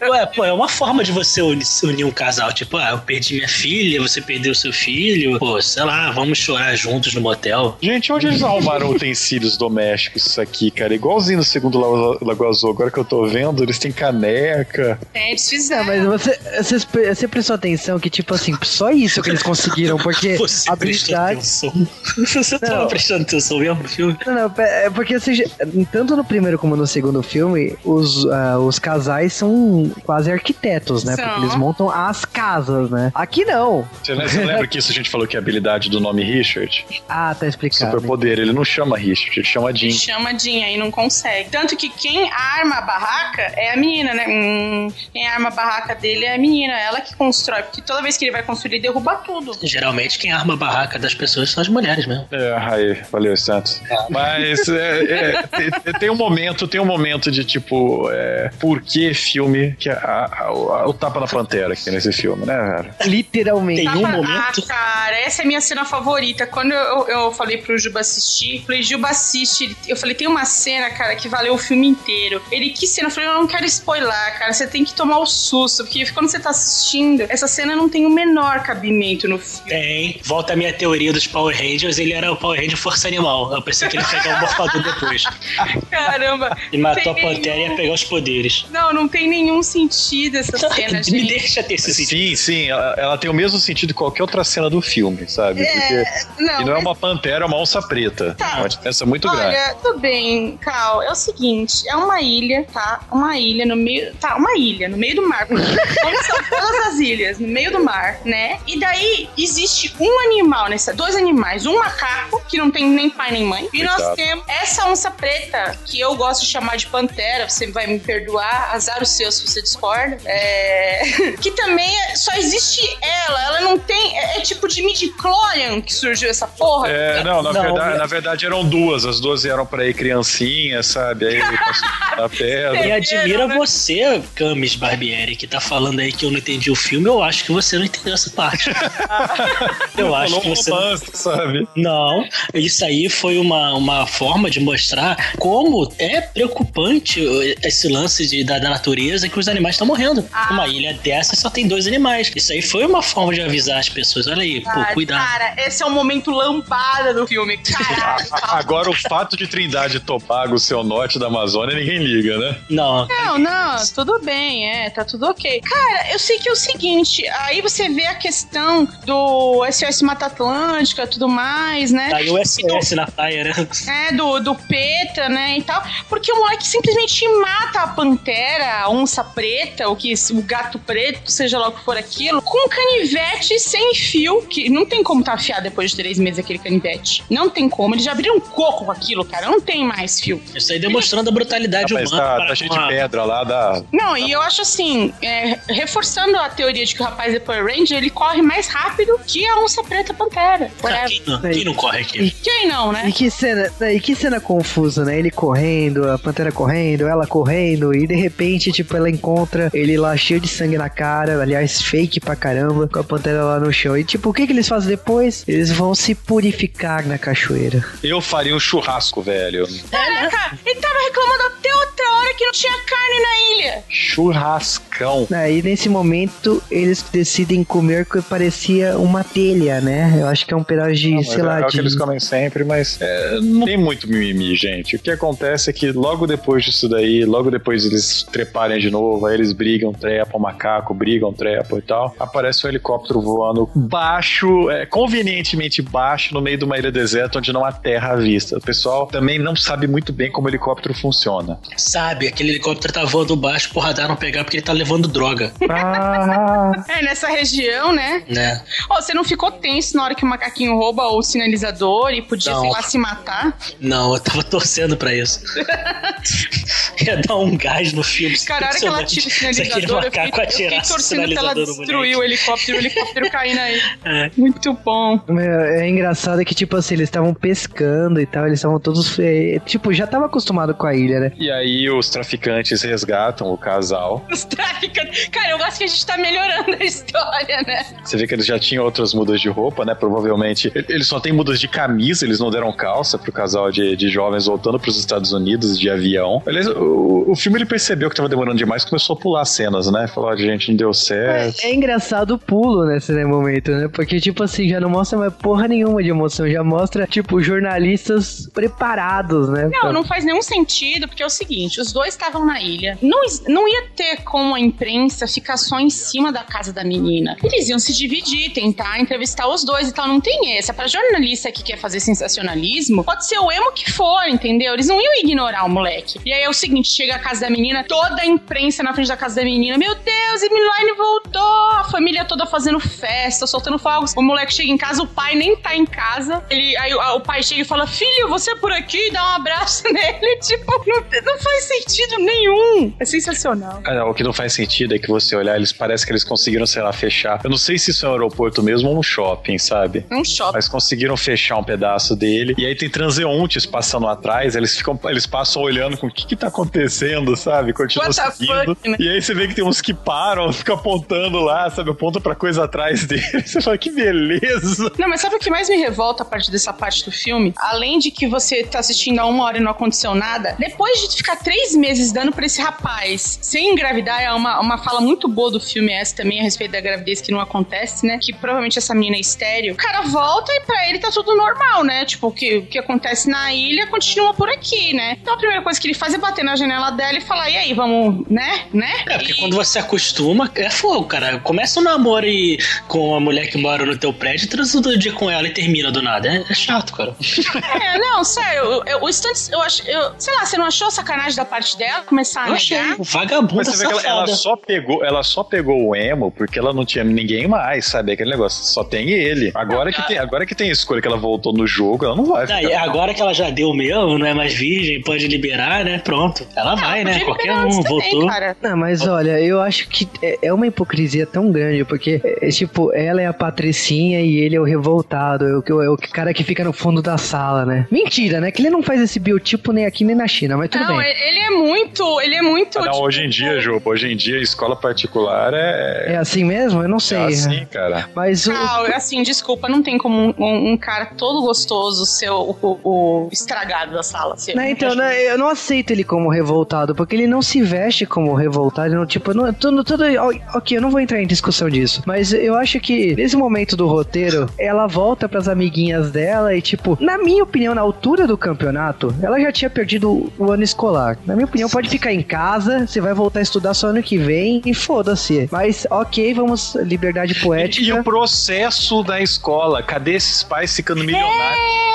Ué, pô, é uma forma de você uni- unir um casal. Tipo, ah, eu perdi minha filha, você perdeu seu filho. Pô, sei lá, vamos chorar juntos no motel. Gente, onde eles arrumaram utensílios domésticos isso aqui, cara? Igualzinho no segundo Lagoa Azul. Agora que eu tô vendo, eles têm caneca. É, eles Não, fizeram. mas você, você, você prestou atenção que, tipo assim, só isso que eles conseguiram, porque Você prestou habilidade. atenção. Você tava Não. prestando atenção mesmo no filme? Não, não, é porque já- tanto no primeiro como no segundo filme, os, ah, os casais são quase arquitetos, né? São. Porque eles montam as casas, né? Aqui não. Você, le- você lembra que isso a gente falou que é a habilidade do nome Richard? Ah, tá explicado. Superpoder, ele não chama Richard, ele chama Jim. Chama Jean aí não consegue. Tanto que quem arma a barraca é a menina, né? Hum, quem arma a barraca dele é a menina, ela que constrói. Porque toda vez que ele vai construir, ele derruba tudo. Geralmente quem arma a barraca das pessoas são as mulheres mesmo. É, aí, valeu, Santos. Mas é, é, tem, tem um momento, tem um momento de tipo, é, por que filme que a- a- a- o tapa na pantera aqui nesse filme, né, velho? Literalmente. Tem um Ah, momento. cara, essa é a minha cena favorita. Quando eu, eu falei pro Juba assistir, falei, Juba assiste. Eu falei, tem uma cena, cara, que valeu o filme inteiro. Ele, que cena? Eu falei, eu não quero spoiler, cara. Você tem que tomar o susto. Porque quando você tá assistindo, essa cena não tem o menor cabimento no filme. Tem. Volta a minha teoria dos Power Rangers, ele era o Power Ranger Força Animal. Eu pensei que ele ia pegar o morfador depois. Caramba. E matou a Pantera e ia pegar os poderes. Não, não tem nenhum sentido essa cena, Me gente. deixa ter esse sentido. Sim, sim, ela, ela tem o mesmo sentido que qualquer outra cena do filme, sabe? Porque Não, e não é mas- uma pantera, é uma onça preta. Tá. É uma diferença muito grande. Olha, tudo bem, Cal. É o seguinte, é uma ilha, tá? Uma ilha no meio. Tá, uma ilha no meio do mar. Como são todas as ilhas, no meio do mar, né? E daí existe um animal nessa. Dois animais. Um macaco, que não tem nem pai nem mãe. E nós Coitado. temos essa onça preta, que eu gosto de chamar de pantera. Você vai me perdoar. Azar o seu se você discorda. É. que também é- só existe ela. Ela não tem. É, é tipo de midi-chlorian que surgiu essa porra. É, não, na, Não, verdade, né? na verdade eram duas. As duas eram pra ir criancinha, sabe? Aí na pedra. E admira né? você, Camis Barbieri, que tá falando aí que eu não entendi o filme. Eu acho que você não entendeu essa parte. eu acho que você. romance, sabe? Não, isso aí foi uma, uma forma de mostrar como é preocupante esse lance de, da, da natureza que os animais estão morrendo. Ah. Uma ilha dessa só tem dois animais. Isso aí foi uma forma de avisar as pessoas. Olha aí, pô, Ah, cuidado. Cara, esse é o momento lambada do filme. Caralho. Agora o fato de Trindade e Tobago ser o norte da Amazônia, ninguém liga, né? Não, Não, não, tudo bem, é, tá tudo ok. Cara, eu sei que eu sei seguinte, aí você vê a questão do SOS Mata Atlântica tudo mais, né? Aí o SOS na praia, né? É, do, do PETA, né, e tal. Porque o moleque simplesmente mata a pantera, a onça preta, o, que, o gato preto, seja lá o que for aquilo, com um canivete sem fio, que não tem como tá afiado depois de três meses aquele canivete. Não tem como. Eles já abriram um coco com aquilo, cara. Não tem mais fio. Isso aí demonstrando a brutalidade Rapaz, humana. tá, tá cheio com de pedra lá da. Não, e eu acho assim, é, reforçando a teoria de que o rapaz é Power Ranger, ele corre mais rápido que a onça preta pantera. Cara, Whatever. quem, não, quem não corre aqui? Quem não, né? E que cena, e que cena confusa, né? Ele correndo, a pantera correndo, ela correndo, e de repente, tipo, ela encontra ele lá cheio de sangue na cara, aliás, fake pra caramba, com a pantera lá no chão. E tipo, o que que eles fazem depois? Eles vão se purificar na cachoeira. Eu faria um churrasco, velho. Caraca, ele tava reclamando até outra hora que não tinha carne na ilha. Churrascão. Aí nesse momento eles decidem comer o que parecia uma telha, né? Eu acho que é um pedaço de, Não, sei é, lá, é o que eles comem sempre, mas é, não tem muito mimimi, gente. O que acontece é que logo depois disso daí, logo depois eles treparem de novo, aí eles brigam, trepam, macaco, brigam, trepam e tal, aparece um helicóptero voando baixo, é, convenientemente baixo, no meio de uma ilha deserta onde não há terra à vista. O pessoal também não sabe muito bem como o helicóptero funciona. Sabe, aquele helicóptero tá voando baixo, pro radar não pegar porque ele tá levando droga, Ah, É, nessa região, né? né? Ó, você não ficou tenso na hora que o macaquinho rouba o sinalizador e podia, Não. sei lá, se matar? Não, eu tava torcendo pra isso. Ia dar um gás no filme. Cara, a hora que ela tira o aquele sinalizador, eu fiquei, eu fiquei torcendo pra ela moleque. o helicóptero o helicóptero cair na ilha. É. Muito bom. Meu, É engraçado que, tipo assim, eles estavam pescando e tal, eles estavam todos. é, tipo, já tava acostumado com a ilha, né? E aí os traficantes resgatam o casal. Os traficantes. Cara, eu acho que a gente tá melhorando a história, né? Você vê que eles já tinham outras mudas de roupa, né? Provavelmente. Eles só têm mudas de camisa, eles não deram calça pro casal de, de jovens voltando pros Estados Unidos de avião. Aliás, o, o filme ele percebeu que tava demorando demais começou a pular cenas, né? Falou, "Ó, gente, não deu certo. É, é engraçado o pulo nesse né, momento, né? Porque, tipo assim, já não mostra mais porra nenhuma de emoção, já mostra, tipo, jornalistas preparados, né? Não, pra- não faz nenhum sentido, porque é o seguinte: os dois estavam na ilha. Não, não ia ter como a imprensa ficar só em cima da casa da menina. Eles iam se dividir, tentar entrevistar os dois e tal. Não tem essa. Pra jornalista que quer fazer sensacionalismo, pode ser o emo que for, entendeu? Eles não iam ignorar o moleque. E aí é o seguinte: chega a casa da menina, toda a imprensa na frente da casa da menina. Meu Deus, Emiline voltou! A família toda fazendo festa, soltando fogos. O moleque chega em casa, o pai nem tá em casa. Ele, aí o- pai chega e fala: Filho, você é por aqui? Dá um abraço nele. Tipo, não, não faz sentido nenhum. É sensacional. Ah, não, o que não faz sentido é que você olhar, eles parece que eles conseguiram, sei lá, fechar. Eu não sei se isso é um aeroporto mesmo ou um shopping, sabe? É um shopping. Mas conseguiram fechar um pedaço dele. E aí tem transeuntes passando atrás, eles ficam, eles passam olhando com o que que tá acontecendo, sabe? Continuam What the seguindo. fuck, né? E aí você vê que tem uns que param, ficam apontando lá, sabe? Aponta pra coisa atrás dele. Você fala, que beleza! Não, mas sabe o que mais me revolta a partir dessa parte do filme? Além de que você tá assistindo há uma hora e não aconteceu nada, depois de ficar três meses dando pra esse rapaz sem engravidar, é uma, uma fala muito boa do filme essa também a respeito da gravidez que não acontece, né? Que provavelmente essa menina é estéreo. O cara volta e pra ele tá tudo normal, né? Tipo, o que, o que acontece na ilha continua por aqui, né? Então a primeira coisa que ele faz é bater na janela dela e falar, e aí, vamos, né? Né? É, porque E- quando você acostuma, é fogo, cara. Começa um namoro e, com a mulher que mora no teu prédio, transa todo dia com ela e termina do nada. É, é chato, cara. É, não, sério, eu, eu, o Stunts, eu acho, eu, sei lá, você não achou sacanagem da parte dela começar a Eu achei. negar? Vagabunda Mas você vê que ela, ela só pegou, ela só pegou o emo porque ela não tinha ninguém mais, sabe? Aquele negócio, só tem ele. Agora que tem, agora que tem escolha que ela voltou no jogo, ela não vai ficar. e agora que ela já deu mesmo, não é mais virgem, pode liberar, né? Pronto. Ela vai, né? Qualquer um também, cara. Não, mas olha, eu acho que é é uma hipocrisia tão grande, porque, é, é, tipo, ela é a patricinha e ele é o revoltado, é o, que- é o cara que fica no fundo da sala, né? Mentira, né? Que ele não faz esse biotipo nem aqui nem na China, mas tudo Não, bem. ele é muito, ele é muito... Ah, não, tipo, hoje em dia, Ju, hoje em dia, escola particular é, É assim mesmo? Eu não sei. é assim, cara. Mas o. Não, assim, desculpa, não tem como um, um- cara todo gostoso ser o, o- o estragado da sala. Ser. Não, então, né, eu não aceito ele como revoltado, porque ele não se veste como revoltado. Ele não, tipo, não, tudo, tudo, ok, eu não vou entrar em discussão disso. Mas eu acho que nesse momento do roteiro, ela volta pras amiguinhas dela e, tipo, na minha opinião, na altura do campeonato, ela já tinha perdido o ano escolar. Na minha opinião, pode ficar em casa, você vai voltar a estudar só ano que vem e foda-se. Mas, ok, vamos, liberdade poética. E, e o processo da escola, cadê esses pais ficando milionários?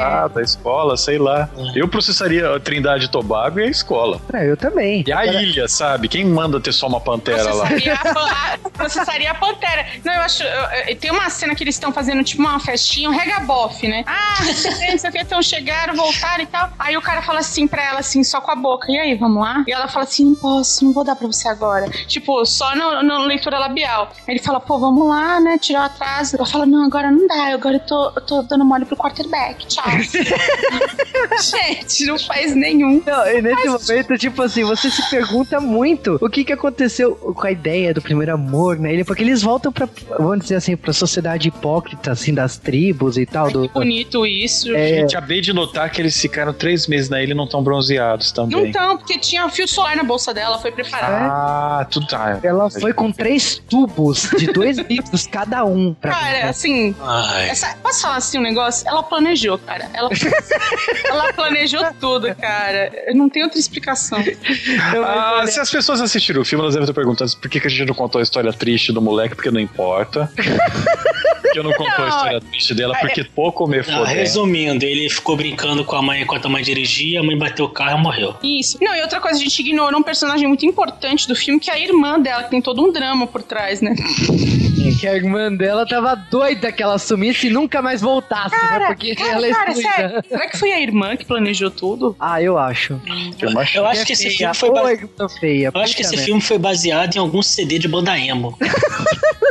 Ah, da escola, sei lá. Eu processaria a Trindade e Tobago e a escola. É, eu também. E a Agora- ilha, sabe? Quem manda ter só uma pantera lá? Processaria a, pan- a- processaria a pantera. Não, eu acho. eu- eu- tem uma cena que eles estão fazendo tipo uma festinha, um regabof, né? Ah, não sei o que, então chegaram, voltaram e tal. Aí o cara fala assim pra ela, assim, só com a boca. E aí, vamos lá? E ela fala assim: não posso, não vou dar pra você agora. Tipo, só na na leitura labial. Aí ele fala, pô, vamos lá, né? Tirar o atraso. Ela fala, não, agora não dá, agora eu tô, eu tô dando mole pro quarterback. Tchau. Gente, não faz nenhum. Não, e nesse momento, tipo assim, você se pergunta muito o que que aconteceu com a ideia do primeiro amor na ilha, porque eles voltam pra, vamos dizer assim, pra sociedade hipócrita, assim, das tribos e tal. do, Que bonito isso. É. Gente, acabei de notar que eles ficaram três meses na ilha e não estão bronzeados Não também. tão, porque tinha fio solar na bolsa dela, foi preparada. Ah, tudo tá. Ela foi com três tubos de dois litros cada um. Pra Cara, assim, Ai. essa, posso falar assim um negócio? Ela planejou, cara. Ela, ela planejou tudo, cara. Eu não tem outra explicação. Ah, se as pessoas assistiram o filme, elas devem estar perguntando por que, que a gente não contou a história triste do moleque, porque não importa. Eu não contou a história triste dela, porque pouco me Ah, foder. resumindo, ele ficou brincando com a mãe enquanto a mãe dirigia, a mãe bateu o carro e morreu. Isso. Não, e outra coisa, a gente ignorou um personagem muito importante do filme, que é a irmã dela, que tem todo um drama por trás, né? Que a irmã dela tava doida que ela sumisse e nunca mais voltasse, né? Porque ela é cara, sério, será que foi a irmã que planejou tudo? Ah, eu acho. Eu acho- Eu acho que esse filme foi ba- feia. Eu acho que esse merda. filme foi baseado em algum CD de banda emo.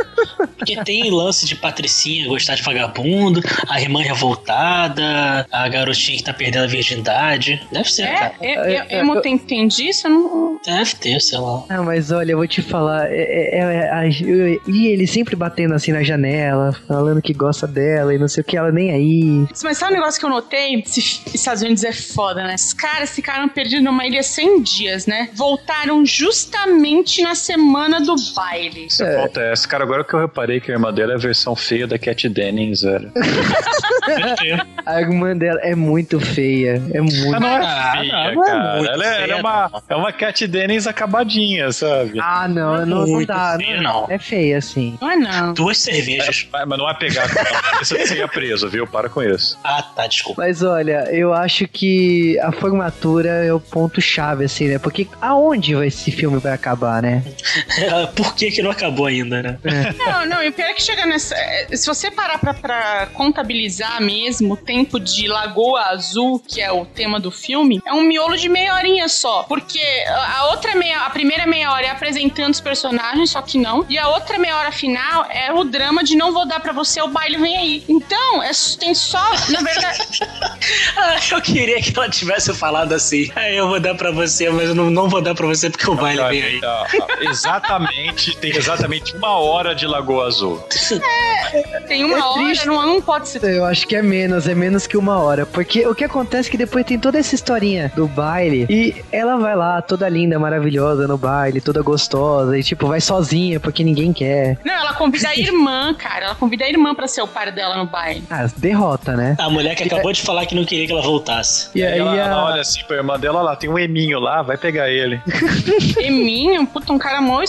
Porque tem lance de Patricinha gostar de vagabundo, a irmã revoltada, a garotinha que tá perdendo a virgindade. Deve ser, É, cara. é, é, emo tem, tem disso? Eu não... Deve ter, sei lá. Ah, mas olha, eu vou te falar. é- é- é- a- eu- e ele sempre batendo assim na janela, falando que gosta dela e não sei o que, ela nem aí. Mas sabe um negócio que eu notei? Esse- Estados Unidos é foda, né? Os caras ficaram perdidos numa ilha 100 dias, né? Voltaram justamente na semana do baile. Isso acontece. Cara, agora que eu reparei que a irmã dela é a versão feia da Cat Dennings, velho. A irmã dela é muito feia. É muito. Ela não é Ah, feia, não é cara. muito ela, é, ela é feia, uma, é uma Cat Dennings acabadinha, sabe? Ah, não, não, não Muito dá. feia, não. É feia, assim. Não é não. Duas cervejas. Mas mas não é pegar com ela. Você seria preso, viu? Para com isso. Ah, tá, desculpa. Mas olha, eu acho que a formatura é o ponto-chave, assim, né? Porque aonde vai- esse filme vai acabar, né? Por que que não acabou ainda, né? Não, não, e o pior é que chega nessa. é, Se você parar pra, pra contabilizar mesmo o tempo de Lagoa Azul, que é o tema do filme, é um miolo de meia horinha só. Porque a outra meia. A primeira meia hora é apresentando os personagens, só que não. E a outra meia hora final é o drama de não vou dar pra você, o baile vem aí. Então, é, tem só. Na verdade. Ah, eu queria que ela tivesse falado assim. Ah, eu vou dar pra você, mas eu não, não vou dar pra você porque o baile vem aí. Ah, exatamente, tem exatamente uma hora de Lagoa Azul. Tem uma É hora, triste. não, não pode ser. Eu acho que é menos, é menos que uma hora. Porque o que acontece é que depois tem toda essa historinha do baile e ela vai lá, toda linda, maravilhosa no baile, toda gostosa, e tipo, vai sozinha porque ninguém quer. Não, ela convida a irmã, cara. Ela convida a irmã pra ser o par dela no baile. Ah, derrota, né? A mulher que acabou de falar que não queria que ela voltasse. E E aí ela, ela a... olha assim pra irmã dela, olha lá, tem um eminho lá, vai pegar ele. Eminho, puta, um cara mó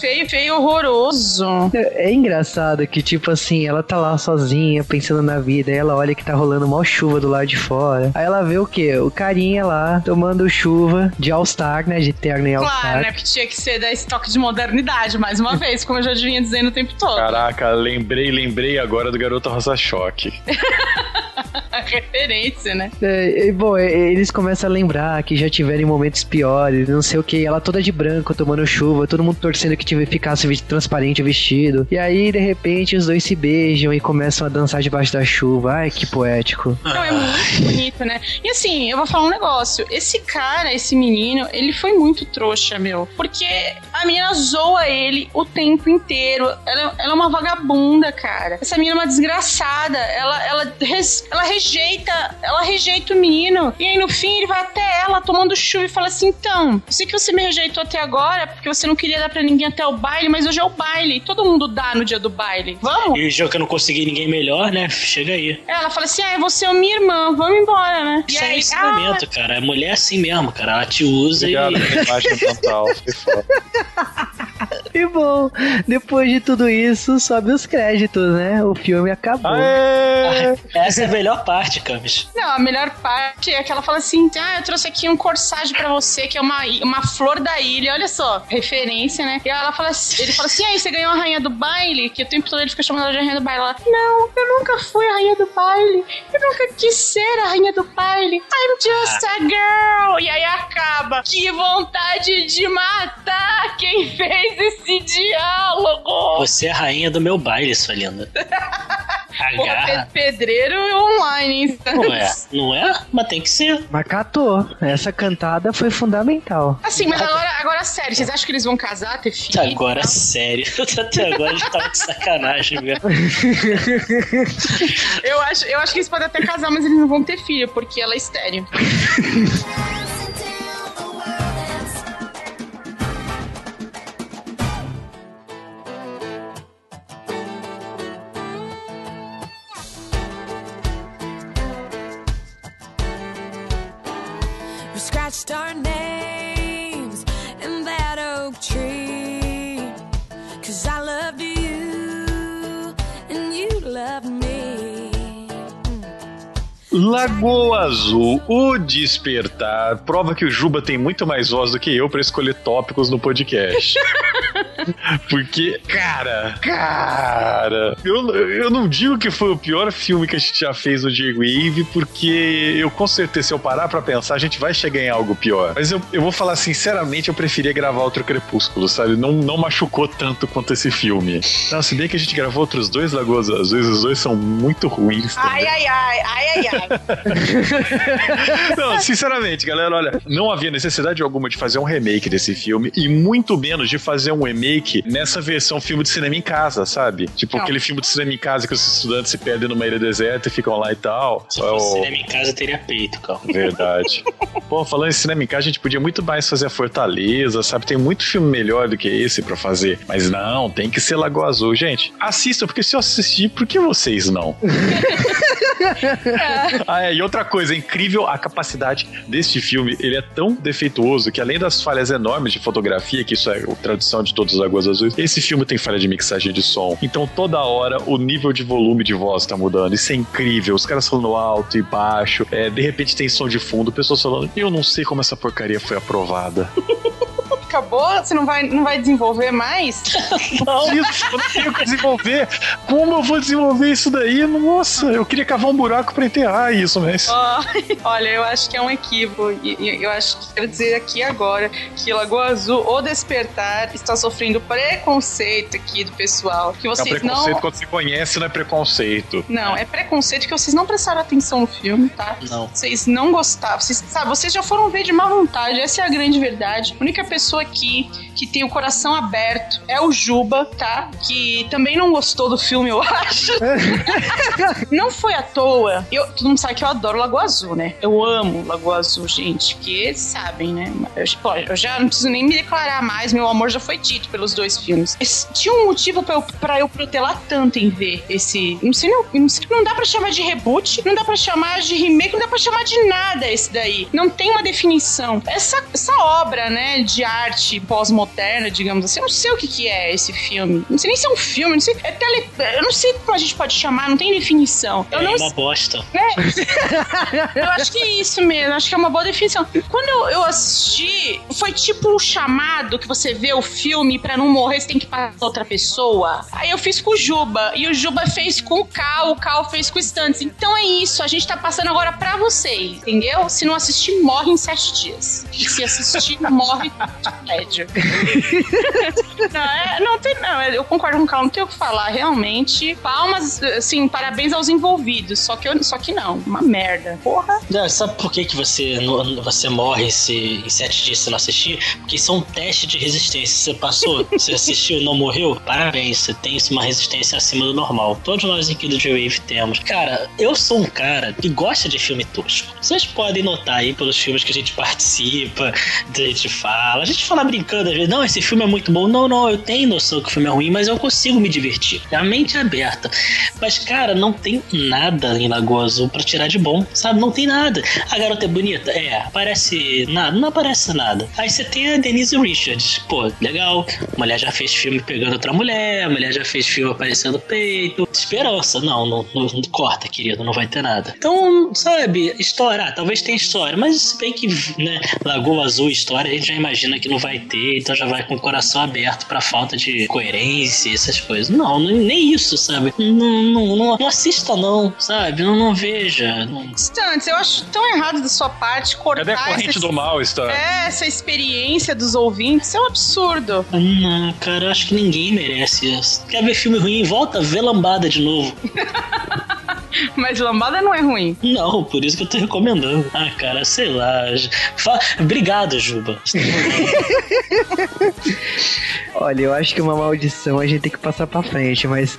feio, feio, horroroso. É engraçado que, tipo assim, ela tá lá sozinha, pensando na vida, aí ela olha que tá rolando mó chuva do lado de fora. Aí ela vê o quê? O carinha lá, tomando chuva de All-Star, né? De terno e All-Star. Claro, né? Porque tinha que ser da estoque de modernidade, mais uma vez, como eu já vinha dizendo o tempo todo. Caraca, lembrei, lembrei agora do Garoto Rosa Choque. Referência, né? É, e, bom, eles começam a lembrar que já tiveram momentos piores, não sei o que. Ela toda de branco, tomando chuva, todo mundo torcendo que tive, ficasse transparente o vestido. E aí, de repente, os dois se beijam e começam a dançar debaixo da chuva. Ai, que poético. Não, é muito bonito, né? E assim, eu vou falar um negócio. Esse cara, esse menino, ele foi muito trouxa, meu. Porque a menina zoa ele o tempo inteiro. Ela, ela é uma vagabunda, cara. Essa menina é uma desgraçada. Ela, ela, ela rejeita rejeita, ela rejeita o menino. E aí no fim ele vai até ela tomando chuva e fala assim: então, eu sei que você me rejeitou até agora porque você não queria dar pra ninguém até o baile, mas hoje é o baile. Todo mundo dá no dia do baile. Vamos? E já que eu não consegui ninguém melhor, né? Chega aí. Ela fala assim: ah, você é minha irmã, vamos embora, né? Isso é ensinamento, cara. A mulher é assim mesmo, cara. Ela te usa Obrigado e. imagem mental. Foda. E bom, depois de tudo isso, sobe os créditos, né? O filme acabou. Aê! Essa é a melhor parte, Camis. Não, a melhor parte é que ela fala assim: ah, eu trouxe aqui um corsage pra você, que é uma, uma flor da ilha. Olha só, referência, né? E ela fala assim, ele fala assim: e aí, você ganhou a rainha do baile? Que o tempo todo ele fica chamando ela de rainha do baile. Ela, não, eu nunca fui a rainha do baile. Eu nunca quis ser a rainha do baile. I'm just a girl. E aí acaba. Que vontade de matar quem fez esse diálogo. Você é a rainha do meu baile, sua linda. Porra, pe- pedreiro online, hein? Não é? Não é? Mas tem que ser. Mas catou. Essa cantada foi fundamental. Assim, mas agora, agora sério, vocês acham que eles vão casar, ter filho? Agora, Não. sério. Até agora a gente tava de sacanagem mesmo. Eu acho, eu acho que eles podem até casar, mas eles não vão ter filho, porque ela é estéreo. Lagoa Azul, o despertar, prova que o Juba tem muito mais voz do que eu pra escolher tópicos no podcast. Porque, cara, cara, eu, eu não digo que foi o pior filme que a gente já fez no J-Wave, porque eu com certeza, se eu parar pra pensar, a gente vai chegar em algo pior. Mas eu, eu vou falar sinceramente, eu preferia gravar outro Crepúsculo, sabe? Não, não machucou tanto quanto esse filme. Não, se bem que a gente gravou outros dois Lagoas Azuis, os dois são muito ruins também. Ai, ai, ai, ai, ai, ai. Não, sinceramente, galera, olha, não havia necessidade alguma de fazer um remake desse filme e muito menos de fazer um remake nessa versão filme de cinema em casa, sabe? Tipo Não. aquele filme de cinema em casa que os estudantes se perdem numa ilha deserta e ficam lá e tal. Se fosse Oh, cinema em casa, teria peito, calma. Verdade. Pô, falando em cinema em casa, a gente podia muito mais fazer a Fortaleza, sabe? Tem muito filme melhor do que esse pra fazer. Mas não, tem que ser Lagoa Azul. Gente, assistam, porque se eu assistir, por que vocês não? Ah, é, e outra coisa, é incrível a capacidade deste filme. Ele é tão defeituoso que, além das falhas enormes de fotografia, que isso é a tradição de todos os Lagoas Azuis, esse filme tem falha de mixagem de som. Então, toda hora, o nível de volume de voz tá mudando. Isso é incrível. Os caras falando alto e baixo. É, de repente tem som de fundo, pessoas falando: Eu não sei como essa porcaria foi aprovada. Acabou? Você não vai, não vai desenvolver mais? Não, isso, eu não tenho que desenvolver. Como eu vou desenvolver isso daí? Nossa, eu queria cavar um buraco pra enterrar isso, mas. Ó, olha, eu acho que é um equívoco. Eu acho que quero dizer aqui agora que Lagoa Azul, o Despertar, está sofrendo preconceito aqui do pessoal. Que É vocês preconceito não. quando se conhece, não é preconceito. Não, é preconceito que vocês não prestaram atenção no filme, tá? Não. Vocês não gostaram. Vocês, sabe, vocês já foram ver de má vontade. Essa é a grande verdade. A única pessoa aqui que tem o coração aberto é o Juba, tá? Que também não gostou do filme, eu acho. não foi à toa. Eu, todo mundo sabe que eu adoro Lagoa Azul, né? Eu amo Lagoa Azul, gente. Porque sabem, né? Eu, eu já não preciso nem me declarar mais. Meu amor já foi dito pelos dois filmes. Tinha um motivo pra eu, pra eu protelar tanto em ver esse. Não sei, não, não sei. Não dá pra chamar de reboot, não dá pra chamar de remake, não dá pra chamar de nada esse daí. Não tem uma definição. Essa, essa obra, né, de arte pós-moderna, digamos assim, eu não sei o que, que é esse filme. Não sei nem se é um filme, não sei. É tele, eu não sei como a gente pode chamar, não tem definição. Eu É não uma bosta. eu acho que é isso mesmo, acho que é uma boa definição. Quando eu, eu assisti, foi tipo um chamado que você vê o filme pra não morrer, você tem que passar outra pessoa. Aí eu fiz com o Juba, e o Juba fez com o Cal, o Cal fez com o Stunts. Então é isso, a gente tá passando agora pra vocês, entendeu? Se não assistir, morre em sete dias. E se assistir, morre prédio. não, é, não tem, não, eu concordo com o Carl, não tem o que falar, realmente. Palmas, assim, parabéns aos envolvidos, só que, eu, só que não, uma merda. Porra. Não, sabe por que, que você, não- você morre se, em sete dias se não assistir? Porque isso é um teste de resistência. Você passou, você assistiu não morreu? Parabéns, você tem uma resistência acima do normal. Todos nós aqui do J-Wave temos. Cara, eu sou um cara que gosta de filme tosco. Vocês podem notar aí pelos filmes que a gente participa, que a gente fala. A gente fala brincando às vezes, não, esse filme é muito bom. Não, não, eu tenho noção que o filme é ruim, mas eu consigo me divertir. A mente é aberta. Mas, cara, não tem nada em Lagoa Azul pra tirar de bom, sabe? Não tem nada. A garota é bonita? É, aparece nada, não aparece nada. Aí você tem a Denise Richards, pô, legal. A mulher já fez filme pegando outra mulher, a mulher já fez filme aparecendo peito. Esperança, não, não, não- não- corta, querido, não vai ter nada. Então, sabe, história, ah, talvez tenha história, mas se bem que, né, Lagoa Azul, história, a gente já imagina que não vai ter, então já vai com o coração aberto pra falta de coerência, essas coisas. Não, não- nem isso, sabe? Não, não, não, não assista, não, sabe? Não, não veja. Não... Stantes, eu acho tão errado da sua parte cortar Cadê a corrente essa, do mal, Star? é, essa experiência dos ouvintes. É um absurdo. Não, cara, eu acho que ninguém merece isso. Quer ver filme ruim? Volta, vê lambada de novo. Mas lambada não é ruim. Não, por isso que eu tô recomendando. Ah, cara, sei lá. Fa- Obrigado, Juba. Olha, eu acho que uma maldição a gente tem que passar pra frente, mas.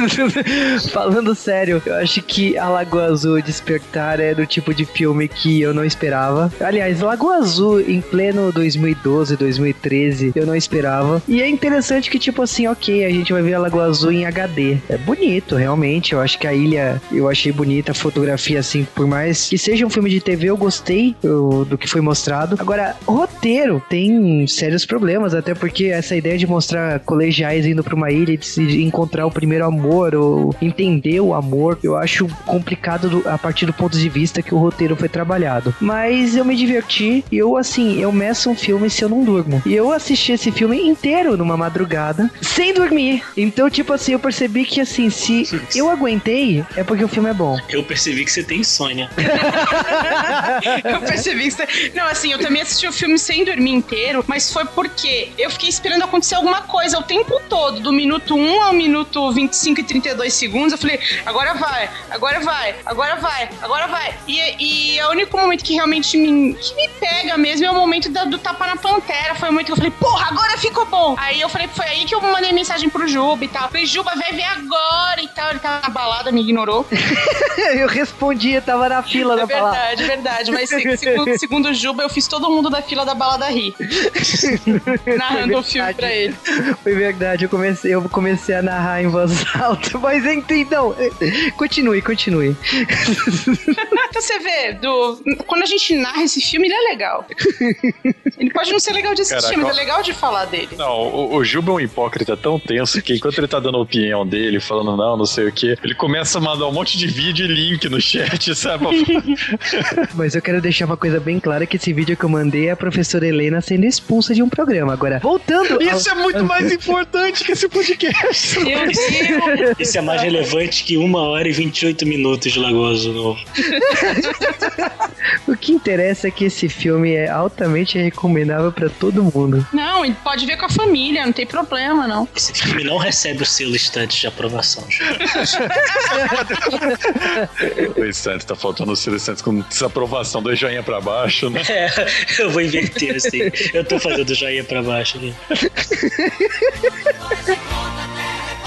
Falando sério, eu acho que a Lagoa Azul Despertar é do tipo de filme que eu não esperava. Aliás, Lagoa Azul em pleno 2012, 2013, eu não esperava. E é interessante que, tipo assim, ok, a gente vai ver a Lagoa Azul em HD. É bonito, realmente. Eu acho que a ilha eu achei bonita, a fotografia, assim, por mais que seja um filme de TV, eu gostei eu- do que foi mostrado. Agora, o roteiro tem sérios problemas, até porque essa ideia de mostrar colegiais indo pra uma ilha e de se encontrar o primeiro amor ou entender o amor, eu acho complicado do- a partir do ponto de vista que o roteiro foi trabalhado. Mas eu me diverti e eu, assim, eu meço um filme se eu não durmo. E eu assisti esse filme inteiro numa madrugada, sem dormir. Então, tipo assim, eu percebi que, assim, se eu aguentei, é porque o filme é bom. Eu percebi que você tem insônia. Eu percebi que você... Não, assim, eu também assisti o filme sem dormir inteiro, mas foi porque eu fiquei esperando acontecer alguma coisa o tempo todo, do minuto 1 ao minuto 25 e 32 segundos. Eu falei, agora vai, agora vai, agora vai, agora vai. E, e o único momento que realmente me, que me pega mesmo é o momento da- do tapa na pantera. Foi o momento que eu falei, porra, agora ficou bom. Aí eu falei, foi aí que eu mandei mensagem pro Juba e tal. Falei, Juba, vai ver agora e tal. Ele tava na balada, me ignorou. eu respondi, eu tava na fila É da palavra. verdade, verdade. Mas se- segundo, segundo o Juba, eu fiz todo mundo da fila da balada rir. Narrando o filme pra ele. Foi verdade, eu comecei, eu comecei a narrar em voz alta, mas então, continue, continue. Então você vê, do, quando a gente narra esse filme, ele é legal. Ele pode não ser legal de assistir, Caraca, mas é legal de falar dele. Não, o, o Juba é um hipócrita tão tenso que enquanto ele tá dando a opinião dele, falando não, não sei o que, ele começa a mandar um monte de vídeo e link no chat, sabe? Mas eu quero deixar uma coisa bem clara que esse vídeo que eu mandei é a professora Helena sendo expulsa de um programa. Agora, voltando Isso é muito mais importante que esse podcast. Meu Deus! Isso é mais relevante que uma hora e 28 minutos de Lagoa Azul novo. O que interessa é que esse filme é altamente recomendável pra todo mundo. Não, pode ver com a família, não tem problema, não. Esse filme não recebe o selo estante de aprovação. O instante, tá faltando o Silvio Santos com desaprovação, dois joinha pra baixo, né? É, eu vou inverter assim. Eu tô fazendo joinha pra baixo aqui.